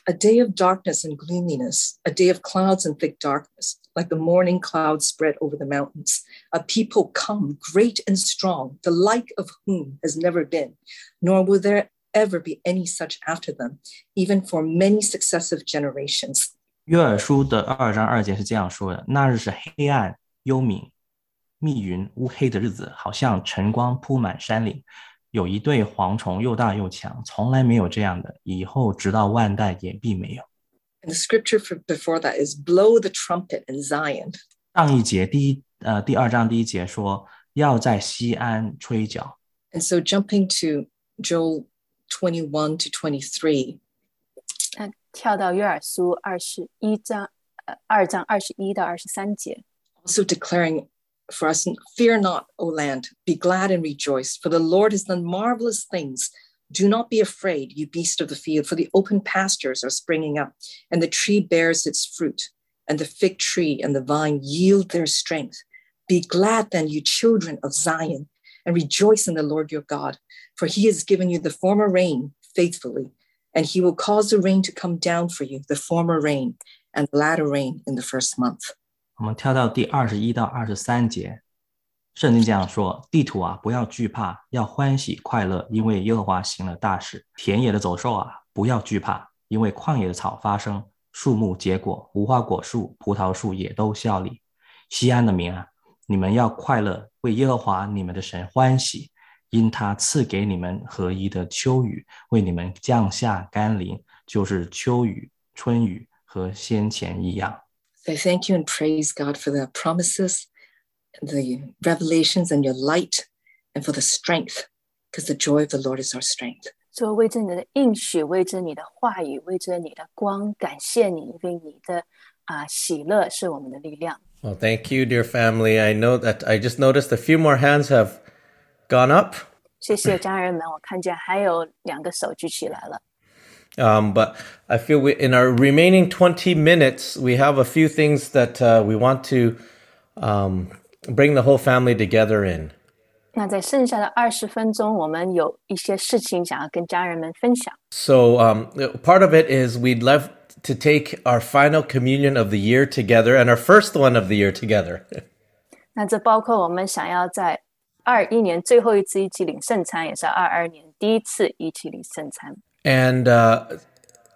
A day of darkness and gloominess, a day of clouds and thick darkness, like the morning clouds spread over the mountains. A people come, great and strong, the like of whom has never been, nor will there ever be any such after them, even for many successive generations.
约珥书的二章二节是这样说的：“那日是黑暗、幽冥、密云、乌黑的日子，好像晨光铺满山岭。 有一对蝗虫又大又强，从来没有这样的，以后直到万代也必没有。
And the scripture for, before that is blow the trumpet in Zion.
”上一节第一呃第二章第一节说要在西安吹角，
And so jumping to Joel 21 to 23,
那跳到约珥书二十一章，呃，二章二十一到二十三节。
also declaring for us, Fear not, O land, be glad and rejoice, for the Lord has done marvelous things. Do not be afraid, you beast of the field, for the open pastures are springing up, and the tree bears its fruit, and the fig tree and the vine yield their strength. Be glad then, you children of Zion, and rejoice in the Lord your God, for he has given you the former rain faithfully, and he will cause the rain to come down for you, the former rain and the latter rain in the first month.
我们跳到第二十一到二十三节，圣经这样说：地土啊，不要惧怕，要欢喜快乐，因为耶和华行了大事。田野的走兽啊，不要惧怕，因为旷野的草发生，树木结果，无花果树、葡萄树也都效力。西安的民啊，你们要快乐，为耶和华你们的神欢喜，因他赐给你们合一的秋雨，为你们降下甘霖，就是秋雨、春雨和先前一样。
I thank you and praise God for the promises, the revelations, and your light, and for the strength, because the joy of the Lord is our strength.
主啊为着你的应许，为着你的话语，为着你的光，感谢你，因为你的啊、喜乐是我们的力量。
Well, thank you, dear family. I know that I just noticed a few more hands have gone up.
谢谢家人们，我看见还有两个手举起来了。
Um, but I feel we, in our remaining 20 minutes, we have a few things that uh, we want to um, bring the whole family together in.
那在剩下的二十分钟，我们有一些事情想要跟家人们分享。
So, um, part of it is we'd love to take our final communion of the year together and our first one of the year together.
那这包括我们想要在二一年最后一次一起领圣餐，也是二二年第一次一起领圣餐。
And uh,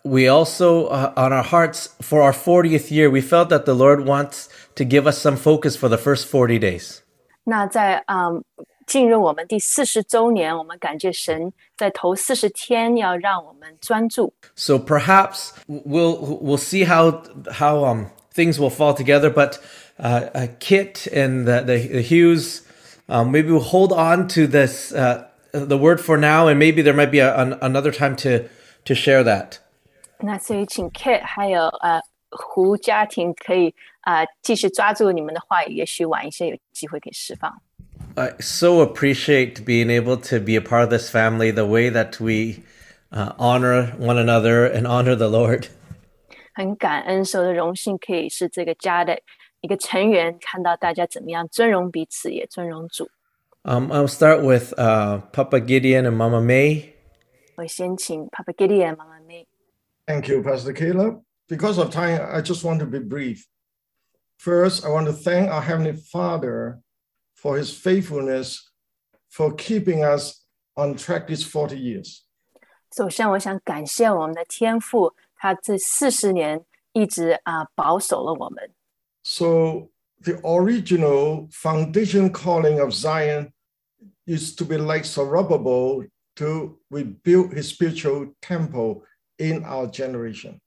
we also, uh, on our hearts, for our 40th year, we felt that the Lord wants to give us some focus for the first 40 days.
那在嗯进入我们第四十周年，我们感觉神在头四十天要让我们专注。
So perhaps we'll we'll see how how um things will fall together. But uh, uh, Kit and the the, the Hughes, um, maybe we'll hold on to this uh, the word for now, and maybe there might be a, an, another time to to share that.
那所以请 Kate 还有呃胡家庭可以啊、呃继续抓住你们的话语，也许晚一些有机会可以释放。
I so appreciate being able to be a part of this family. The way that we uh, honor one another and honor the Lord.
很感恩，受的荣幸可以是这个家的一个成员，看到大家怎么样尊荣彼此，也尊荣主。
Um, I'll start with uh, Papa Gideon and Mama May.
我先请 Papa Gideon 妈妈 May。
Thank you, Pastor Caleb. Because of time, I just want to be brief. First, I want to thank our Heavenly Father for his faithfulness for keeping us on track these 40 years.
首先，我想感谢我们的天父，他这四十年一直啊、保守了我们。
So, the original foundation calling of Zion is to be like Zerubbabel to rebuild his spiritual temple in our generation.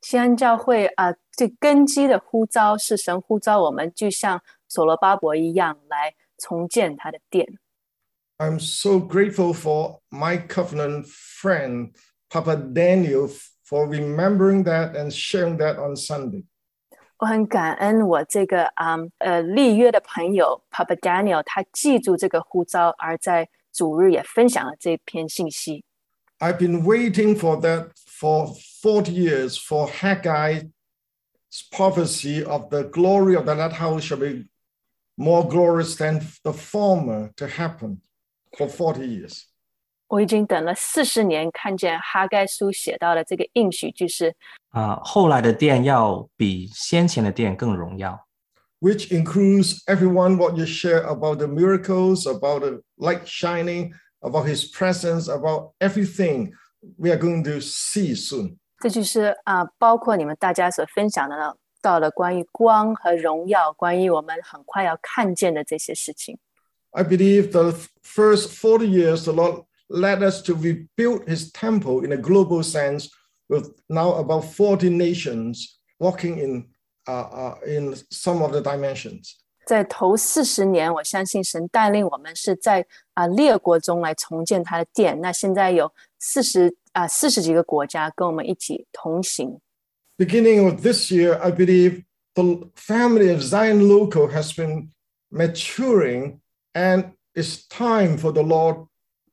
西安教会啊、最根基的呼召是神呼召我们，就像所罗巴伯一样来重建他的殿。
I'm so grateful for my covenant friend, Papa Daniel, for remembering that and sharing that on Sunday.
我很感恩我这个啊呃立约的朋友 Papa Daniel，他记住这个呼召，而在主日也分享了这篇信息。
I've been waiting for that for 40 years for Haggai's prophecy of the glory of the latter house shall be more glorious than the former to happen for 40 years.
我已经等了四十年，看见哈该书写到的这个应许，就是
啊、后来的殿要比先前的殿更荣耀。
which includes everyone what you share about the miracles, about the light shining, about his presence, about everything we are going to see soon.
这就是啊、包括你们大家所分享的到的关于光和荣耀，关于我们很快要看见的这些事情。
I believe the first 40 years, the Lord led us to rebuild his temple in a global sense, with now about 40 nations walking in, uh, uh, in some of the dimensions.
在头四十年，我相信神带领我们是在啊、列国中来重建他的殿。那现在有四十啊四十几个国家跟我们一起同行。
Beginning of this year, I believe the family of Zion Local has been maturing, and it's time for the Lord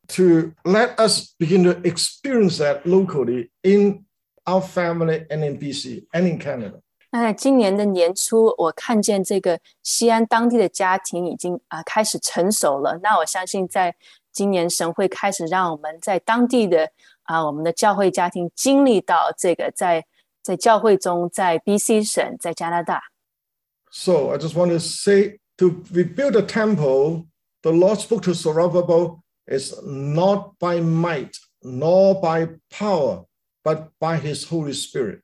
to let us begin to experience that locally in our family and in BC and in Canada.
那在今年的年初，我看见这个西安当地的家庭已经啊、开始成熟了。那我相信，在今年神会开始让我们在当地的啊、我们的教会家庭经历到这个在在教会中，在 BC 省，在加拿大。
So I just want to say to rebuild the temple, the Lord spoke to Zerubbabel is not by might nor by power, but by his Holy Spirit.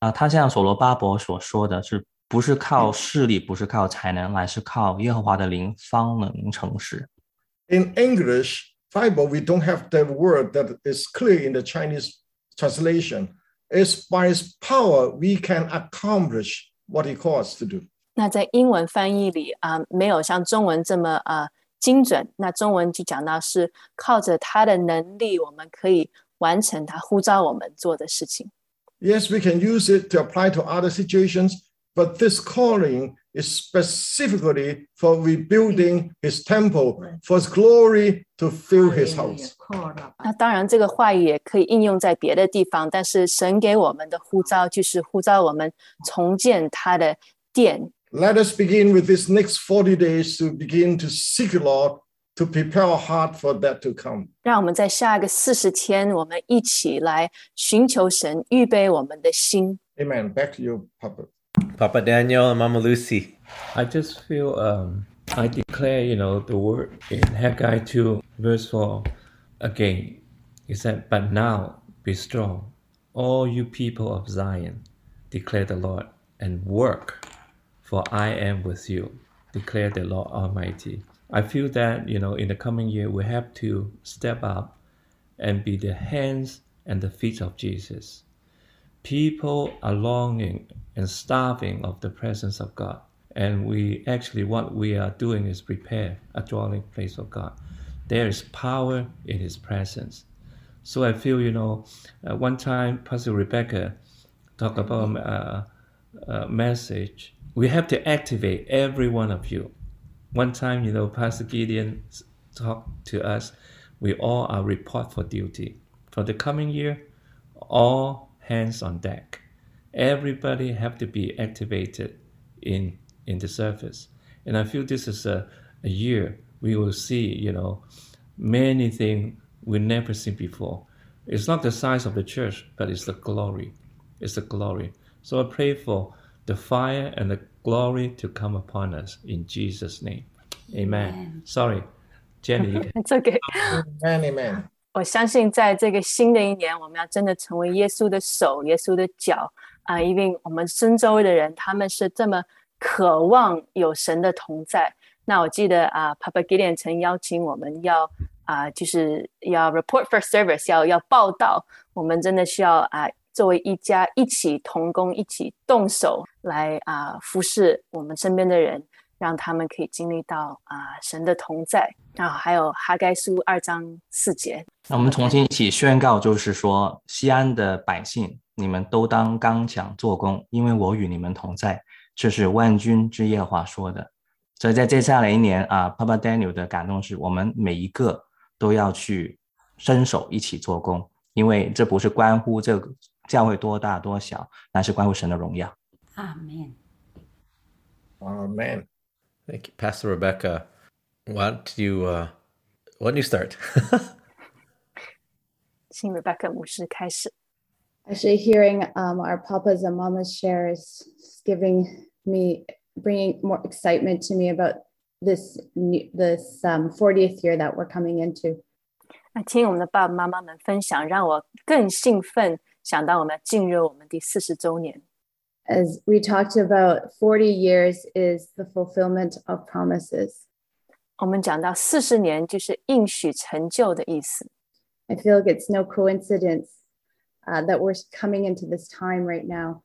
啊，他像所罗巴伯所说的是，不是靠势力，不是靠才能，乃是靠耶和华的灵方能成事。
In English Bible, we don't have the word that is clear in the Chinese translation. It's by his power we can accomplish what he calls us to do.
那在英文翻译里啊、没有像中文这么啊、 精准。那中文就讲到是靠着他的能力，我们可以完成他呼召我们做的事情。
Yes, we can use it to apply to other situations, but this calling is specifically for rebuilding his temple, for his glory to fill his house.
那当然，这个话语也可以应用在别的地方，但是神给我们的呼召就是呼召我们重建他的殿。
Let us begin with this next 40 days to begin to seek the Lord, to prepare our heart for that to come.
让我们在下个四十天，我们一起来寻求神，预备我们的心。
Amen. Back to you, Papa.
Papa Daniel and Mama Lucy.
I just feel um, I declare, you know, the word in Haggai 2, verse 4 again. It said, But now be strong, all you people of Zion, declare the Lord, and work, for I am with you, declare the Lord Almighty. I feel that, you know, in the coming year, we have to step up and be the hands and the feet of Jesus. People are longing and starving of the presence of God. And we actually, what we are doing is prepare a dwelling place of God. There is power in His presence. So I feel, you know, uh, one time Pastor Rebecca talked about a, a message. We have to activate every one of you. One time, you know, Pastor Gideon talked to us. We all are report for duty. For the coming year, all hands on deck. Everybody have to be activated in in the service. And I feel this is a, a year we will see, you know, many things we never seen before. It's not the size of the church, but it's the glory. It's the glory. So I pray for the fire and the glory to come upon us in Jesus' name. Amen. Sorry, Jenny. you can-
It's okay.
Amen, amen.
我相信，在这个新的一年，我们要真的成为耶稣的手、耶稣的脚啊、因为我们身周围的人，他们是这么渴望有神的同在。那我记得啊、p a p a Gideon 曾邀请我们要啊、就是要 report for service，要要报道。我们真的需要啊、 作为一家一起同工、一起动手来啊、服侍我们身边的人，让他们可以经历到啊、神的同在。然后还有哈该书二章四节，
那我们重新一起宣告，就是说，西安的百姓，你们都当刚强做工，因为我与你们同在。这是万军之耶和华说的。所以在接下来一年啊，Papa Daniel 的感动是我们每一个都要去伸手一起做工，因为这不是关乎这个教会多大多小，乃是关乎神的荣耀。
Amen.
Amen.
Thank you, Pastor Rebecca. Why don't you, uh, why don't you start?
请 Rebecca 牧师开始。
Actually, hearing um, our papas and mamas shares is giving me, bringing more excitement to me about this new, this um, 40th year that we're coming into.
那听我们的爸爸妈妈们分享，让我更兴奋， 想到我们要进入我们第四十周年。
As we talked about, 40 years is the fulfillment of promises.
我们讲到四十年就是应许成就的意思。
I feel like it's no coincidence uh, that we're coming into this time right now.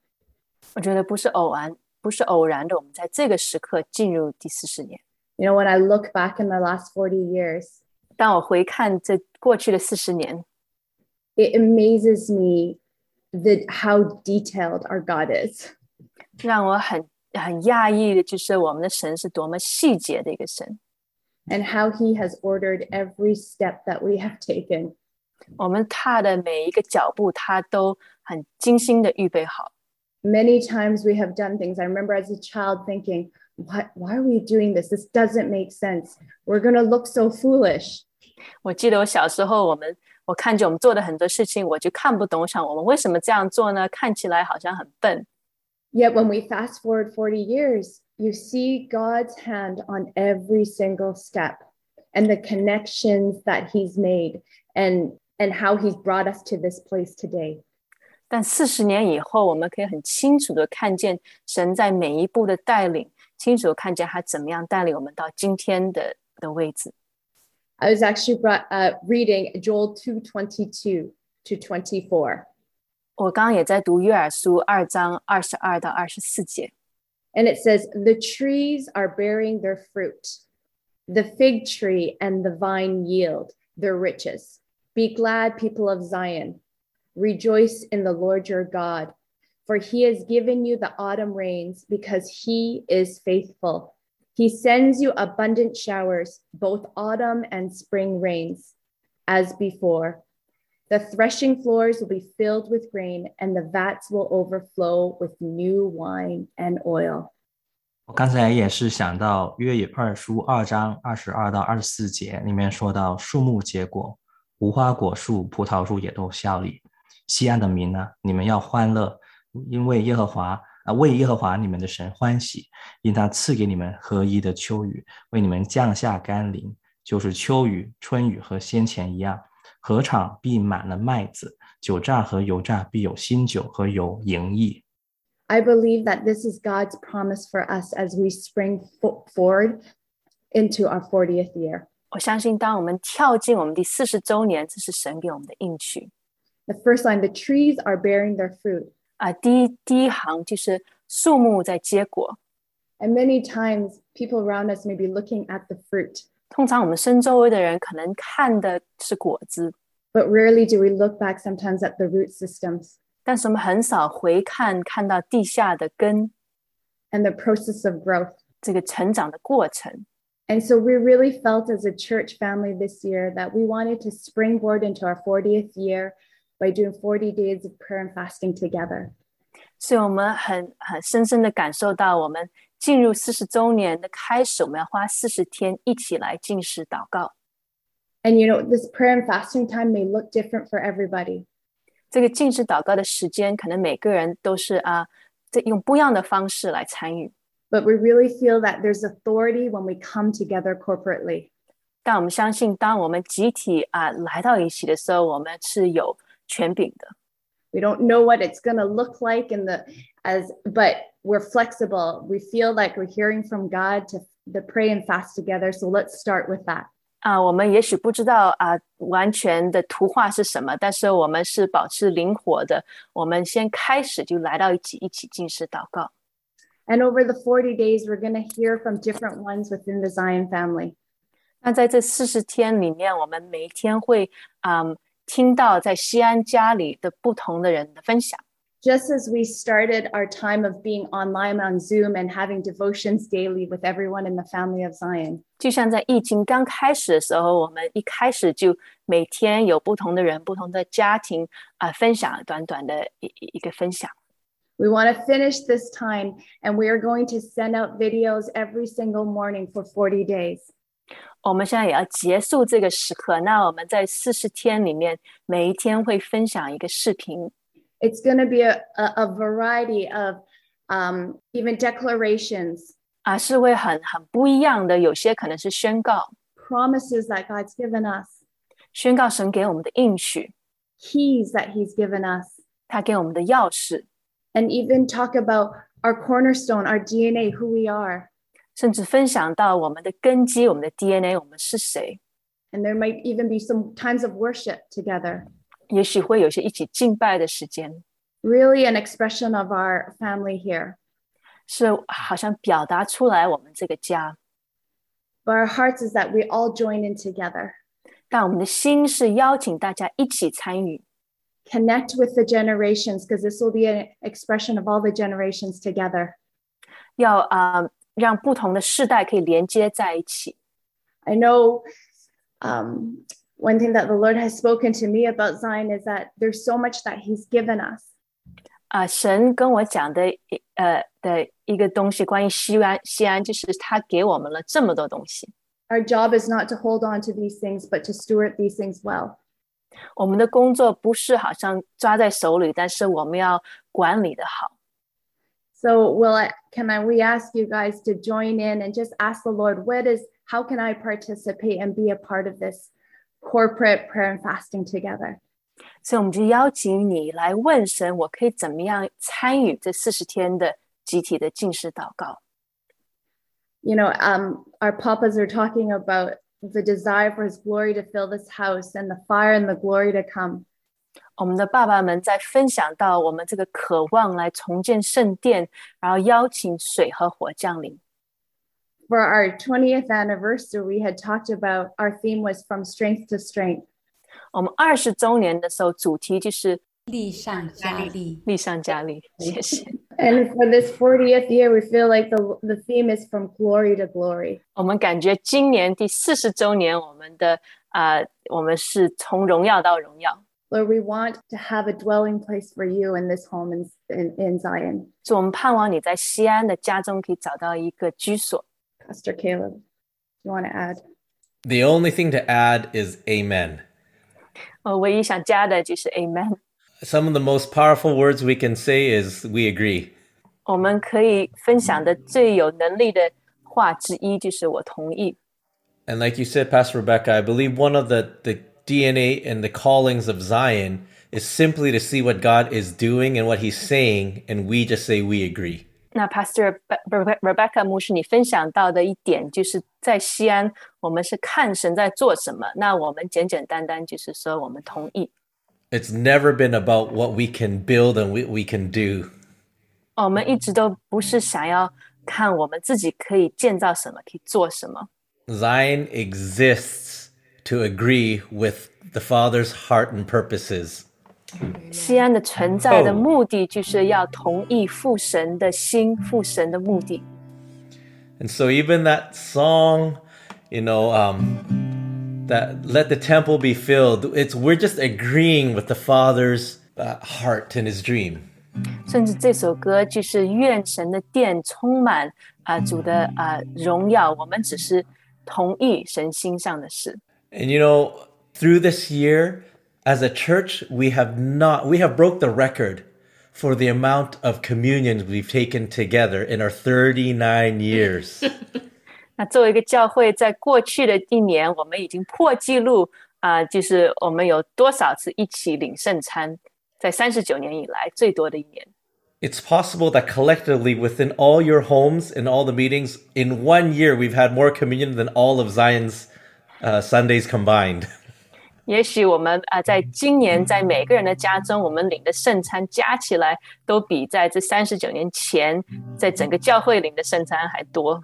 我觉得不是偶然，不是偶然的，我们在这个时刻进入第四十年。
You know, when I look back in the last 40 years,
当我回看这过去的四十年，
it amazes me that how detailed our God is.
让我很很讶异的就是我们的神是多么细节的一个神，
and how he has ordered every step that we have taken.
我们踏的每一个脚步，他都很精心的预备好。
Many times we have done things. I remember as a child thinking, why, why are we doing this? This doesn't make sense. We're going to look so foolish.
我记得我小时候，我们 我看见我们做的很多事情，我就看不懂，想我们为什么这样做呢？看起来好像很笨。
Yet when we fast forward 40 years, you see God's hand on every single step and the connections that he's made and and how he's brought us to this place today.
但四十年以后，我们可以很清楚的看见神在每一步的带领，清楚的看见他怎么样带领我们到今天的的位置。
I was actually brought, uh, reading Joel 2:22 to 24.
我刚刚也在读约珥书二章二十二到二十四节，
And it says, The trees are bearing their fruit. The fig tree and the vine yield their riches. Be glad, people of Zion. Rejoice in the Lord your God, for he has given you the autumn rains because he is faithful. He sends you abundant showers, both autumn and spring rains, as before. The threshing floors will be filled with grain, and the vats will overflow with new wine and oil.
我刚才也是想到约珥二书二章二十二到二十四节里面说到树木结果，无花果树、葡萄树也都效力。西安的民呢，你们要欢乐，因为耶和华 啊，为耶和华你们的神欢喜，因他赐给你们合一的秋雨，为你们降下甘霖，就是秋雨、春雨和先前一样。禾场必满了麦子，酒榨和油榨必有新酒和油盈溢。
I believe that this is God's promise for us as we spring fo- forward into our 40th year.
我相信当我们跳进我们第四十周年，这是神给我们的应许
The first line, the trees are bearing their fruit.
啊。第一第一行就是树木在结果，
And many times people around us may be looking at the fruit,
通常我们身周围的人可能看的是果子，
but rarely do we look back sometimes at the root systems
但是我们很少回看看到地下的根
and the process of growth.
这个成长的过程。
And so we really felt as a church family this year that we wanted to springboard into our 40th year by doing 40 days of prayer and fasting together.
所以我们很很深深的感受到，我们进入四十周年的开始，我们要花四十天一起来进食祷告。
And you know, this prayer and fasting time may look different for everybody.
这个进食祷告的时间，可能每个人都是啊，这用不一样的方式来参与。
But we really feel that there's authority when we come together corporately.
但我们相信，当我们集体啊来到一起的时候，我们是有 权柄的。
We don't know what it's going to look like in the as but we're flexible. We feel like we're hearing from God to, to pray and fast together. So let's start with that.
啊，我们也许不知道啊完全的图画是什么，但是我们是保持灵活的。我们先开始就来到一起，一起进食祷告。
And over the 40 days, we're going to hear from different ones within the Zion family.
那在这四十天里面，我们每一天会嗯 听到在锡安家里的不同的人的分享。
Just as we started our time of being online on Zoom and having devotions daily with everyone in the family of Zion，
就像在疫情刚开始的时候，我们一开始就每天有不同的人、不同的家庭啊、呃、分享短短的一一个分享。
We want to finish this time, and we are going to send out videos every single morning for 40 days.
我们现在也要结束这个时刻，那我们在四十天里面，每一天会分享一个视频，
It's going to be a, a, a variety of um, even declarations,
啊，是会很很不一样的。有些可能是宣告，
promises that God's given us,
宣告神给我们的应许，
keys that He's given us,
他给我们的钥匙，
and even talk about our cornerstone, our DNA, who we are.
甚至分享到我们的根基、我们的 DNA，我们是谁。
And there might even be some times of worship together.
也许会有一些一起敬拜的时间，
Really, an expression of our family here.
是好像表达出来我们这个家。
But our hearts is that we all join in together,
但我们的心是邀请大家一起参与，
connect with the generations, because this will be an expression of all the generations together.
要啊、呃 让不同的世代可以连接在一起。
I know, um, one thing that the Lord has spoken to me about Zion is that there's so much that He's given us.
啊、呃，神跟我讲的，呃的一个东西，关于锡安，锡安就是他给我们了这么多东西。
Our job is not to hold on to these things, but to steward these things well.
我们的工作不是好像抓在手里，但是我们要管理的好。
So will I can I we ask you guys to join in and just ask the Lord what is how can I participate and be a part of this corporate prayer and fasting together?
所以我们就邀请你来问神，我可以怎么样参与这四十天的集体的进食祷告？
You know, um, our papas are talking about the desire for his glory to fill this house and the fire and the glory to come.
我们的爸爸们在分享到我们这个渴望来重建圣殿，然后邀请水和火降临。
For our 20th anniversary, we had talked about our theme was from strength to strength.
我们二十周年的时候，主题就是
力上加力，
力上加力。谢谢。
And for this 40th year, we feel like the, the theme is from glory to glory.
我们感觉今年第四十周年，我们的啊、呃我们是从荣耀到荣耀。
Lord, we want to have a dwelling place for you in this home in in, in Zion.
主，我们盼望你在锡安的家中可以找到一个居所。
Pastor Caleb, you want to add?
The only thing to add is amen.
我唯一想加的就是
Some of the most powerful words we can say is we agree.
我们可以分享的最有能力的话之一就是我同意。
And like you said, Pastor Rebecca, I believe one of the the DNA and the callings of Zion is simply to see what God is doing and what He's saying, and we just say we agree.
那 Pastor Rebecca 牧师，你分享到的一点就是在锡安，我们是看神在做什么。那我们简简单单就是说我们同意。
It's never been about what we can build and what we can do.
我们一直都不是想要看我们自己可以建造什么，可以做什么。
Zion exists to agree with the Father's heart and purposes.
锡安的存在的目的就是要同意父神的心，父神的目的。
And so even that song, you know, um, that let the temple be filled. It's we're just agreeing with the Father's uh, heart and His dream.
甚至这首歌就是愿神的殿充满啊、呃、主的啊、呃、荣耀，我们只是同意神心上的事。
And you know, through this year, as a church, we have not we have broke the record for the amount of communions we've taken together in our 39 years.
那作为一个教会，在过去的一年，我们已经破纪录啊、就是我们有多少次一起领圣餐，在三十九年以来最多的一年。
It's possible that collectively within all your homes and all the meetings in one year we've had more communion than all of Zion's uh, Sundays combined.
也许我们啊、在今年在每个人的家中，我们领的圣餐加起来，都比在这三十九年前在整个教会领的圣餐还多。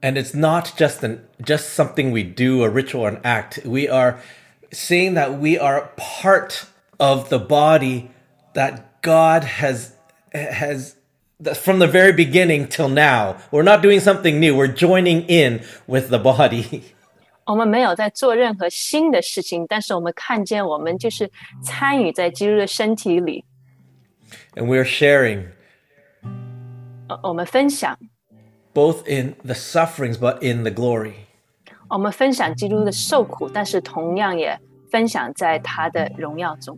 And it's not just an just something we do, a ritual or an act. We are saying that we are part of the body that God has has that from the very beginning till now. We're not doing something new. We're joining in with the body.
我们没有在做任何新的事情，但是我们看见我们就是参与在基督的身体里，
And we're sharing
呃我们分享，
both in the sufferings but in the glory.
我们分享基督的受苦，但是同样也分享在他的荣耀中。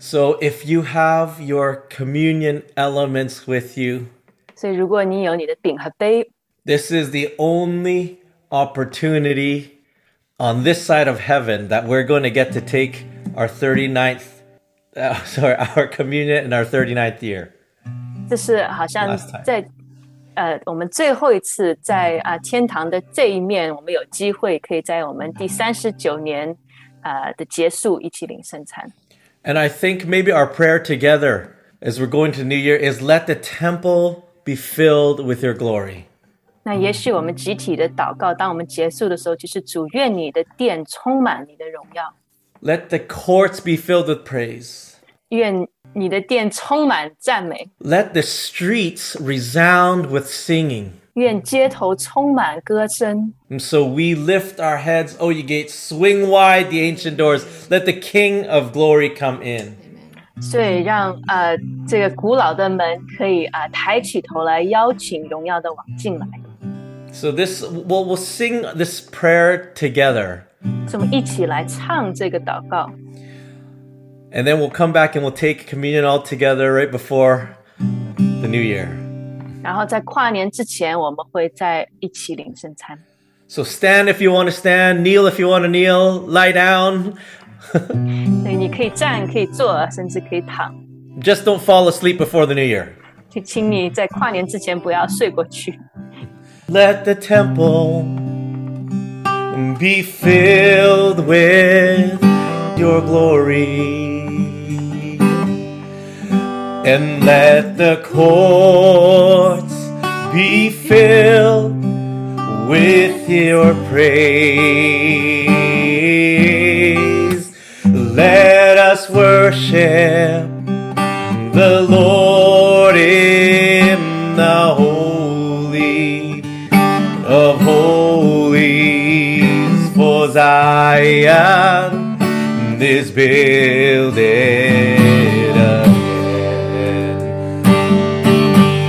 So if you have your communion elements with you,
所以，如果你有你的饼和杯，
this is the only opportunity on this side of heaven that we're going to get to take our 39th uh, sorry, our communion in our 39th year.
这是好像
Last time.
在呃我们最后一次在啊、天堂的这一面，我们有机会可以在我们第三十九年啊、的结束一起领圣餐。
And I think maybe our prayer together as we're going to New Year is let the temple be filled with your glory.
那也许我们集体的祷告，当我们结束的时候，就是主愿你的殿充满你的荣耀，
Let the courts be filled with praise.
愿你的殿充满赞美，
Let the streets resound with singing.
愿街头充满歌声。
And so we lift our heads, O ye gates, swing wide the ancient doors. Let the King of glory come in.
所以让呃这个古老的门可以啊、抬起头来，邀请荣耀的王进来。
So this we'll, we'll sing this prayer together.
所以我们一起来唱这个祷告，
And then we'll come back and we'll take communion all together right before the new year.
然后在跨年之前，我们会再一起领圣餐。
So stand if you want to stand, kneel if you want to kneel, lie down.
所以你可以站，可以坐，甚至可以躺。
Just don't fall asleep before the new year.
就请你在跨年之前不要睡过去。
Let the temple be filled with your glory. And let the courts be filled with your praise. Let us worship the Lord is builded again.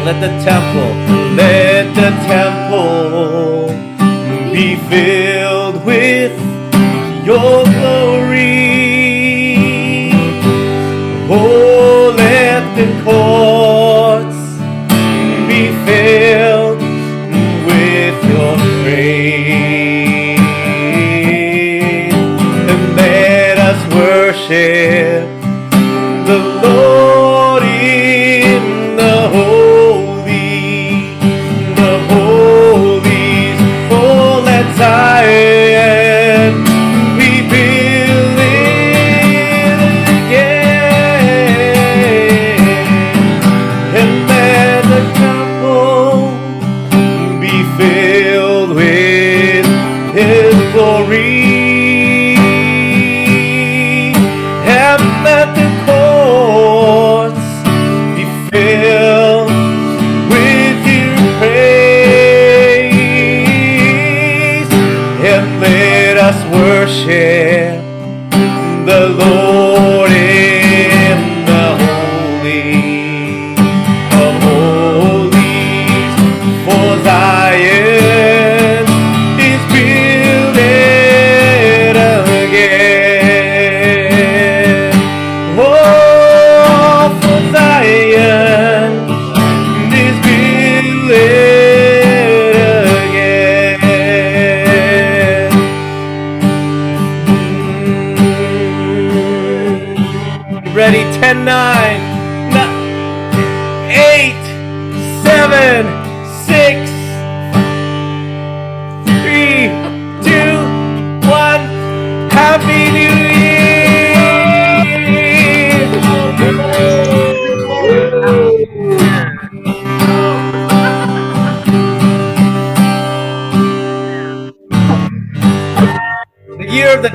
Let the temple, let the temple be filled with your glory. Oh, let the courts worship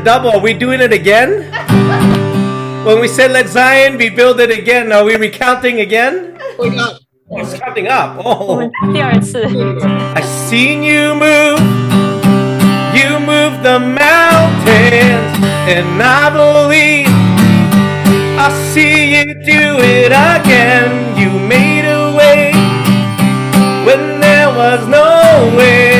double, are we doing it again? when we said let Zion be it again, are we recounting again? We're not. It's counting up. Oh.
oh
I seen you move. You move the mountains, and I believe I see you do it again. You made a way when there was no way.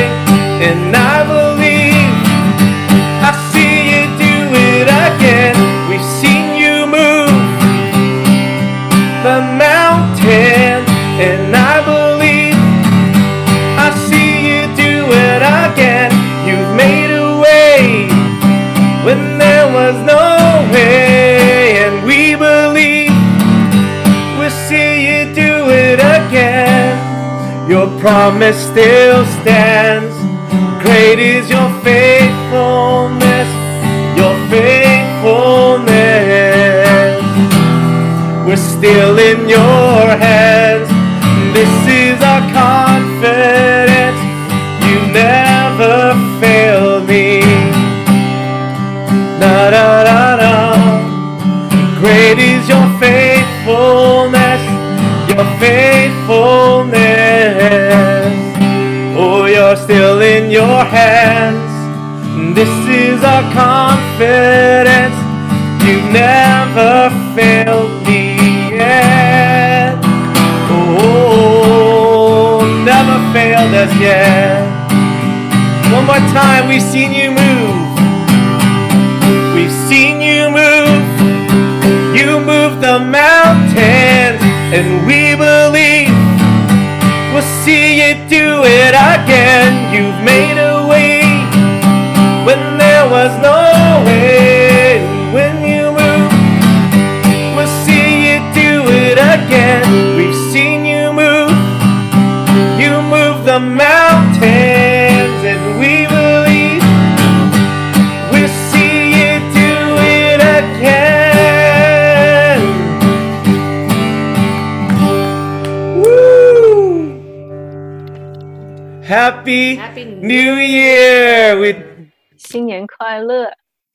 Promise still stands. confidence. You've never failed me yet. Oh, never failed us yet. One more time, we've seen you move. We've seen you move. You move the mountains, and we believe we'll see you do it again.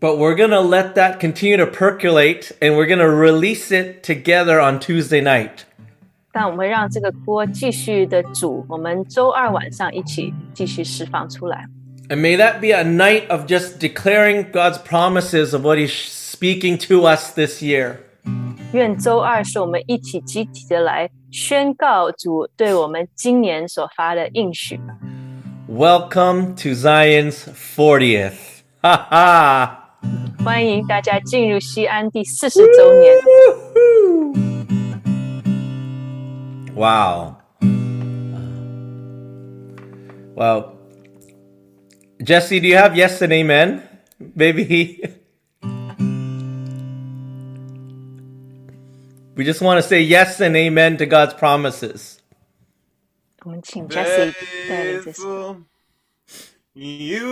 But we're going to let that continue to percolate and we're going to release it together on Tuesday night.
但我们会让这个锅继续的煮，我们周二晚上一起继续释放出来。
And may that be a night of just declaring God's promises of what He's speaking to us this year.
愿周二是我们一起集体的来宣告主对我们今年所发的应许。
Welcome to Zion's 40th. Ha ha!
欢迎大家进入锡安第四十周年。
Wow. Well, Jesse, do you have yes and amen, baby? We just want to say yes and amen to God's promises.
我们请 Jesse 带来这首。
You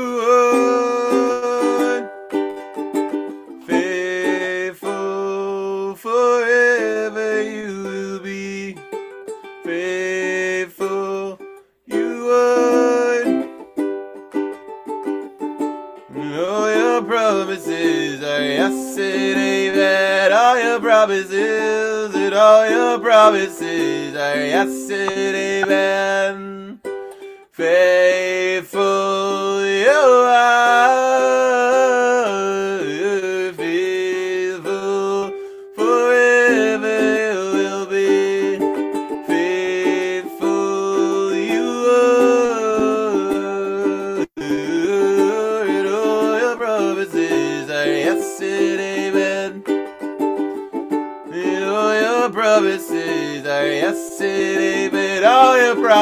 forever. You will be faithful. You are. All your promises are yes and amen. All your promises and all your promises are yes and amen. Faithful you are,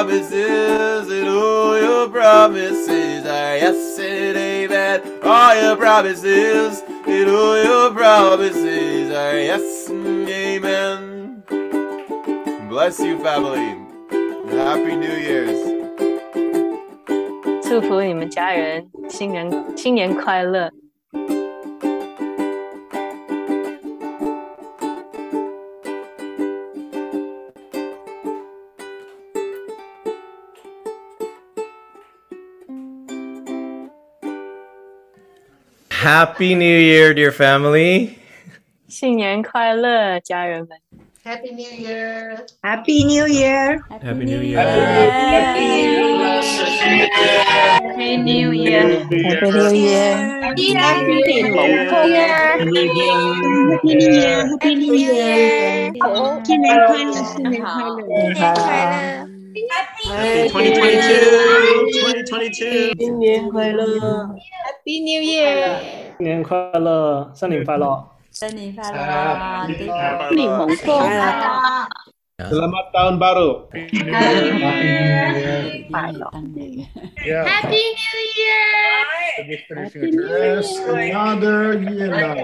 promises and all your promises are yes and amen. All your promises and all your promises are yes and amen. Bless you, family. Happy New Year's.
祝福你们家人新年新年快乐！
Happy New Year, dear family.
新年快乐，家人们！
Happy New Year!
Happy New Year!
Happy New Year.
Happy New Year!
Happy New Year! Happy New Year! Happy New Year! Happy New Year! 新年快乐，新年快乐，新年快乐。
Happy 2022, 2022.
新年快乐，Happy New Year！
新年快乐，新年快乐。
新年快乐，
新年蒙福快乐。
Selamat tahun baru.
Yeah.
Happy New Year!
Yes, another year now.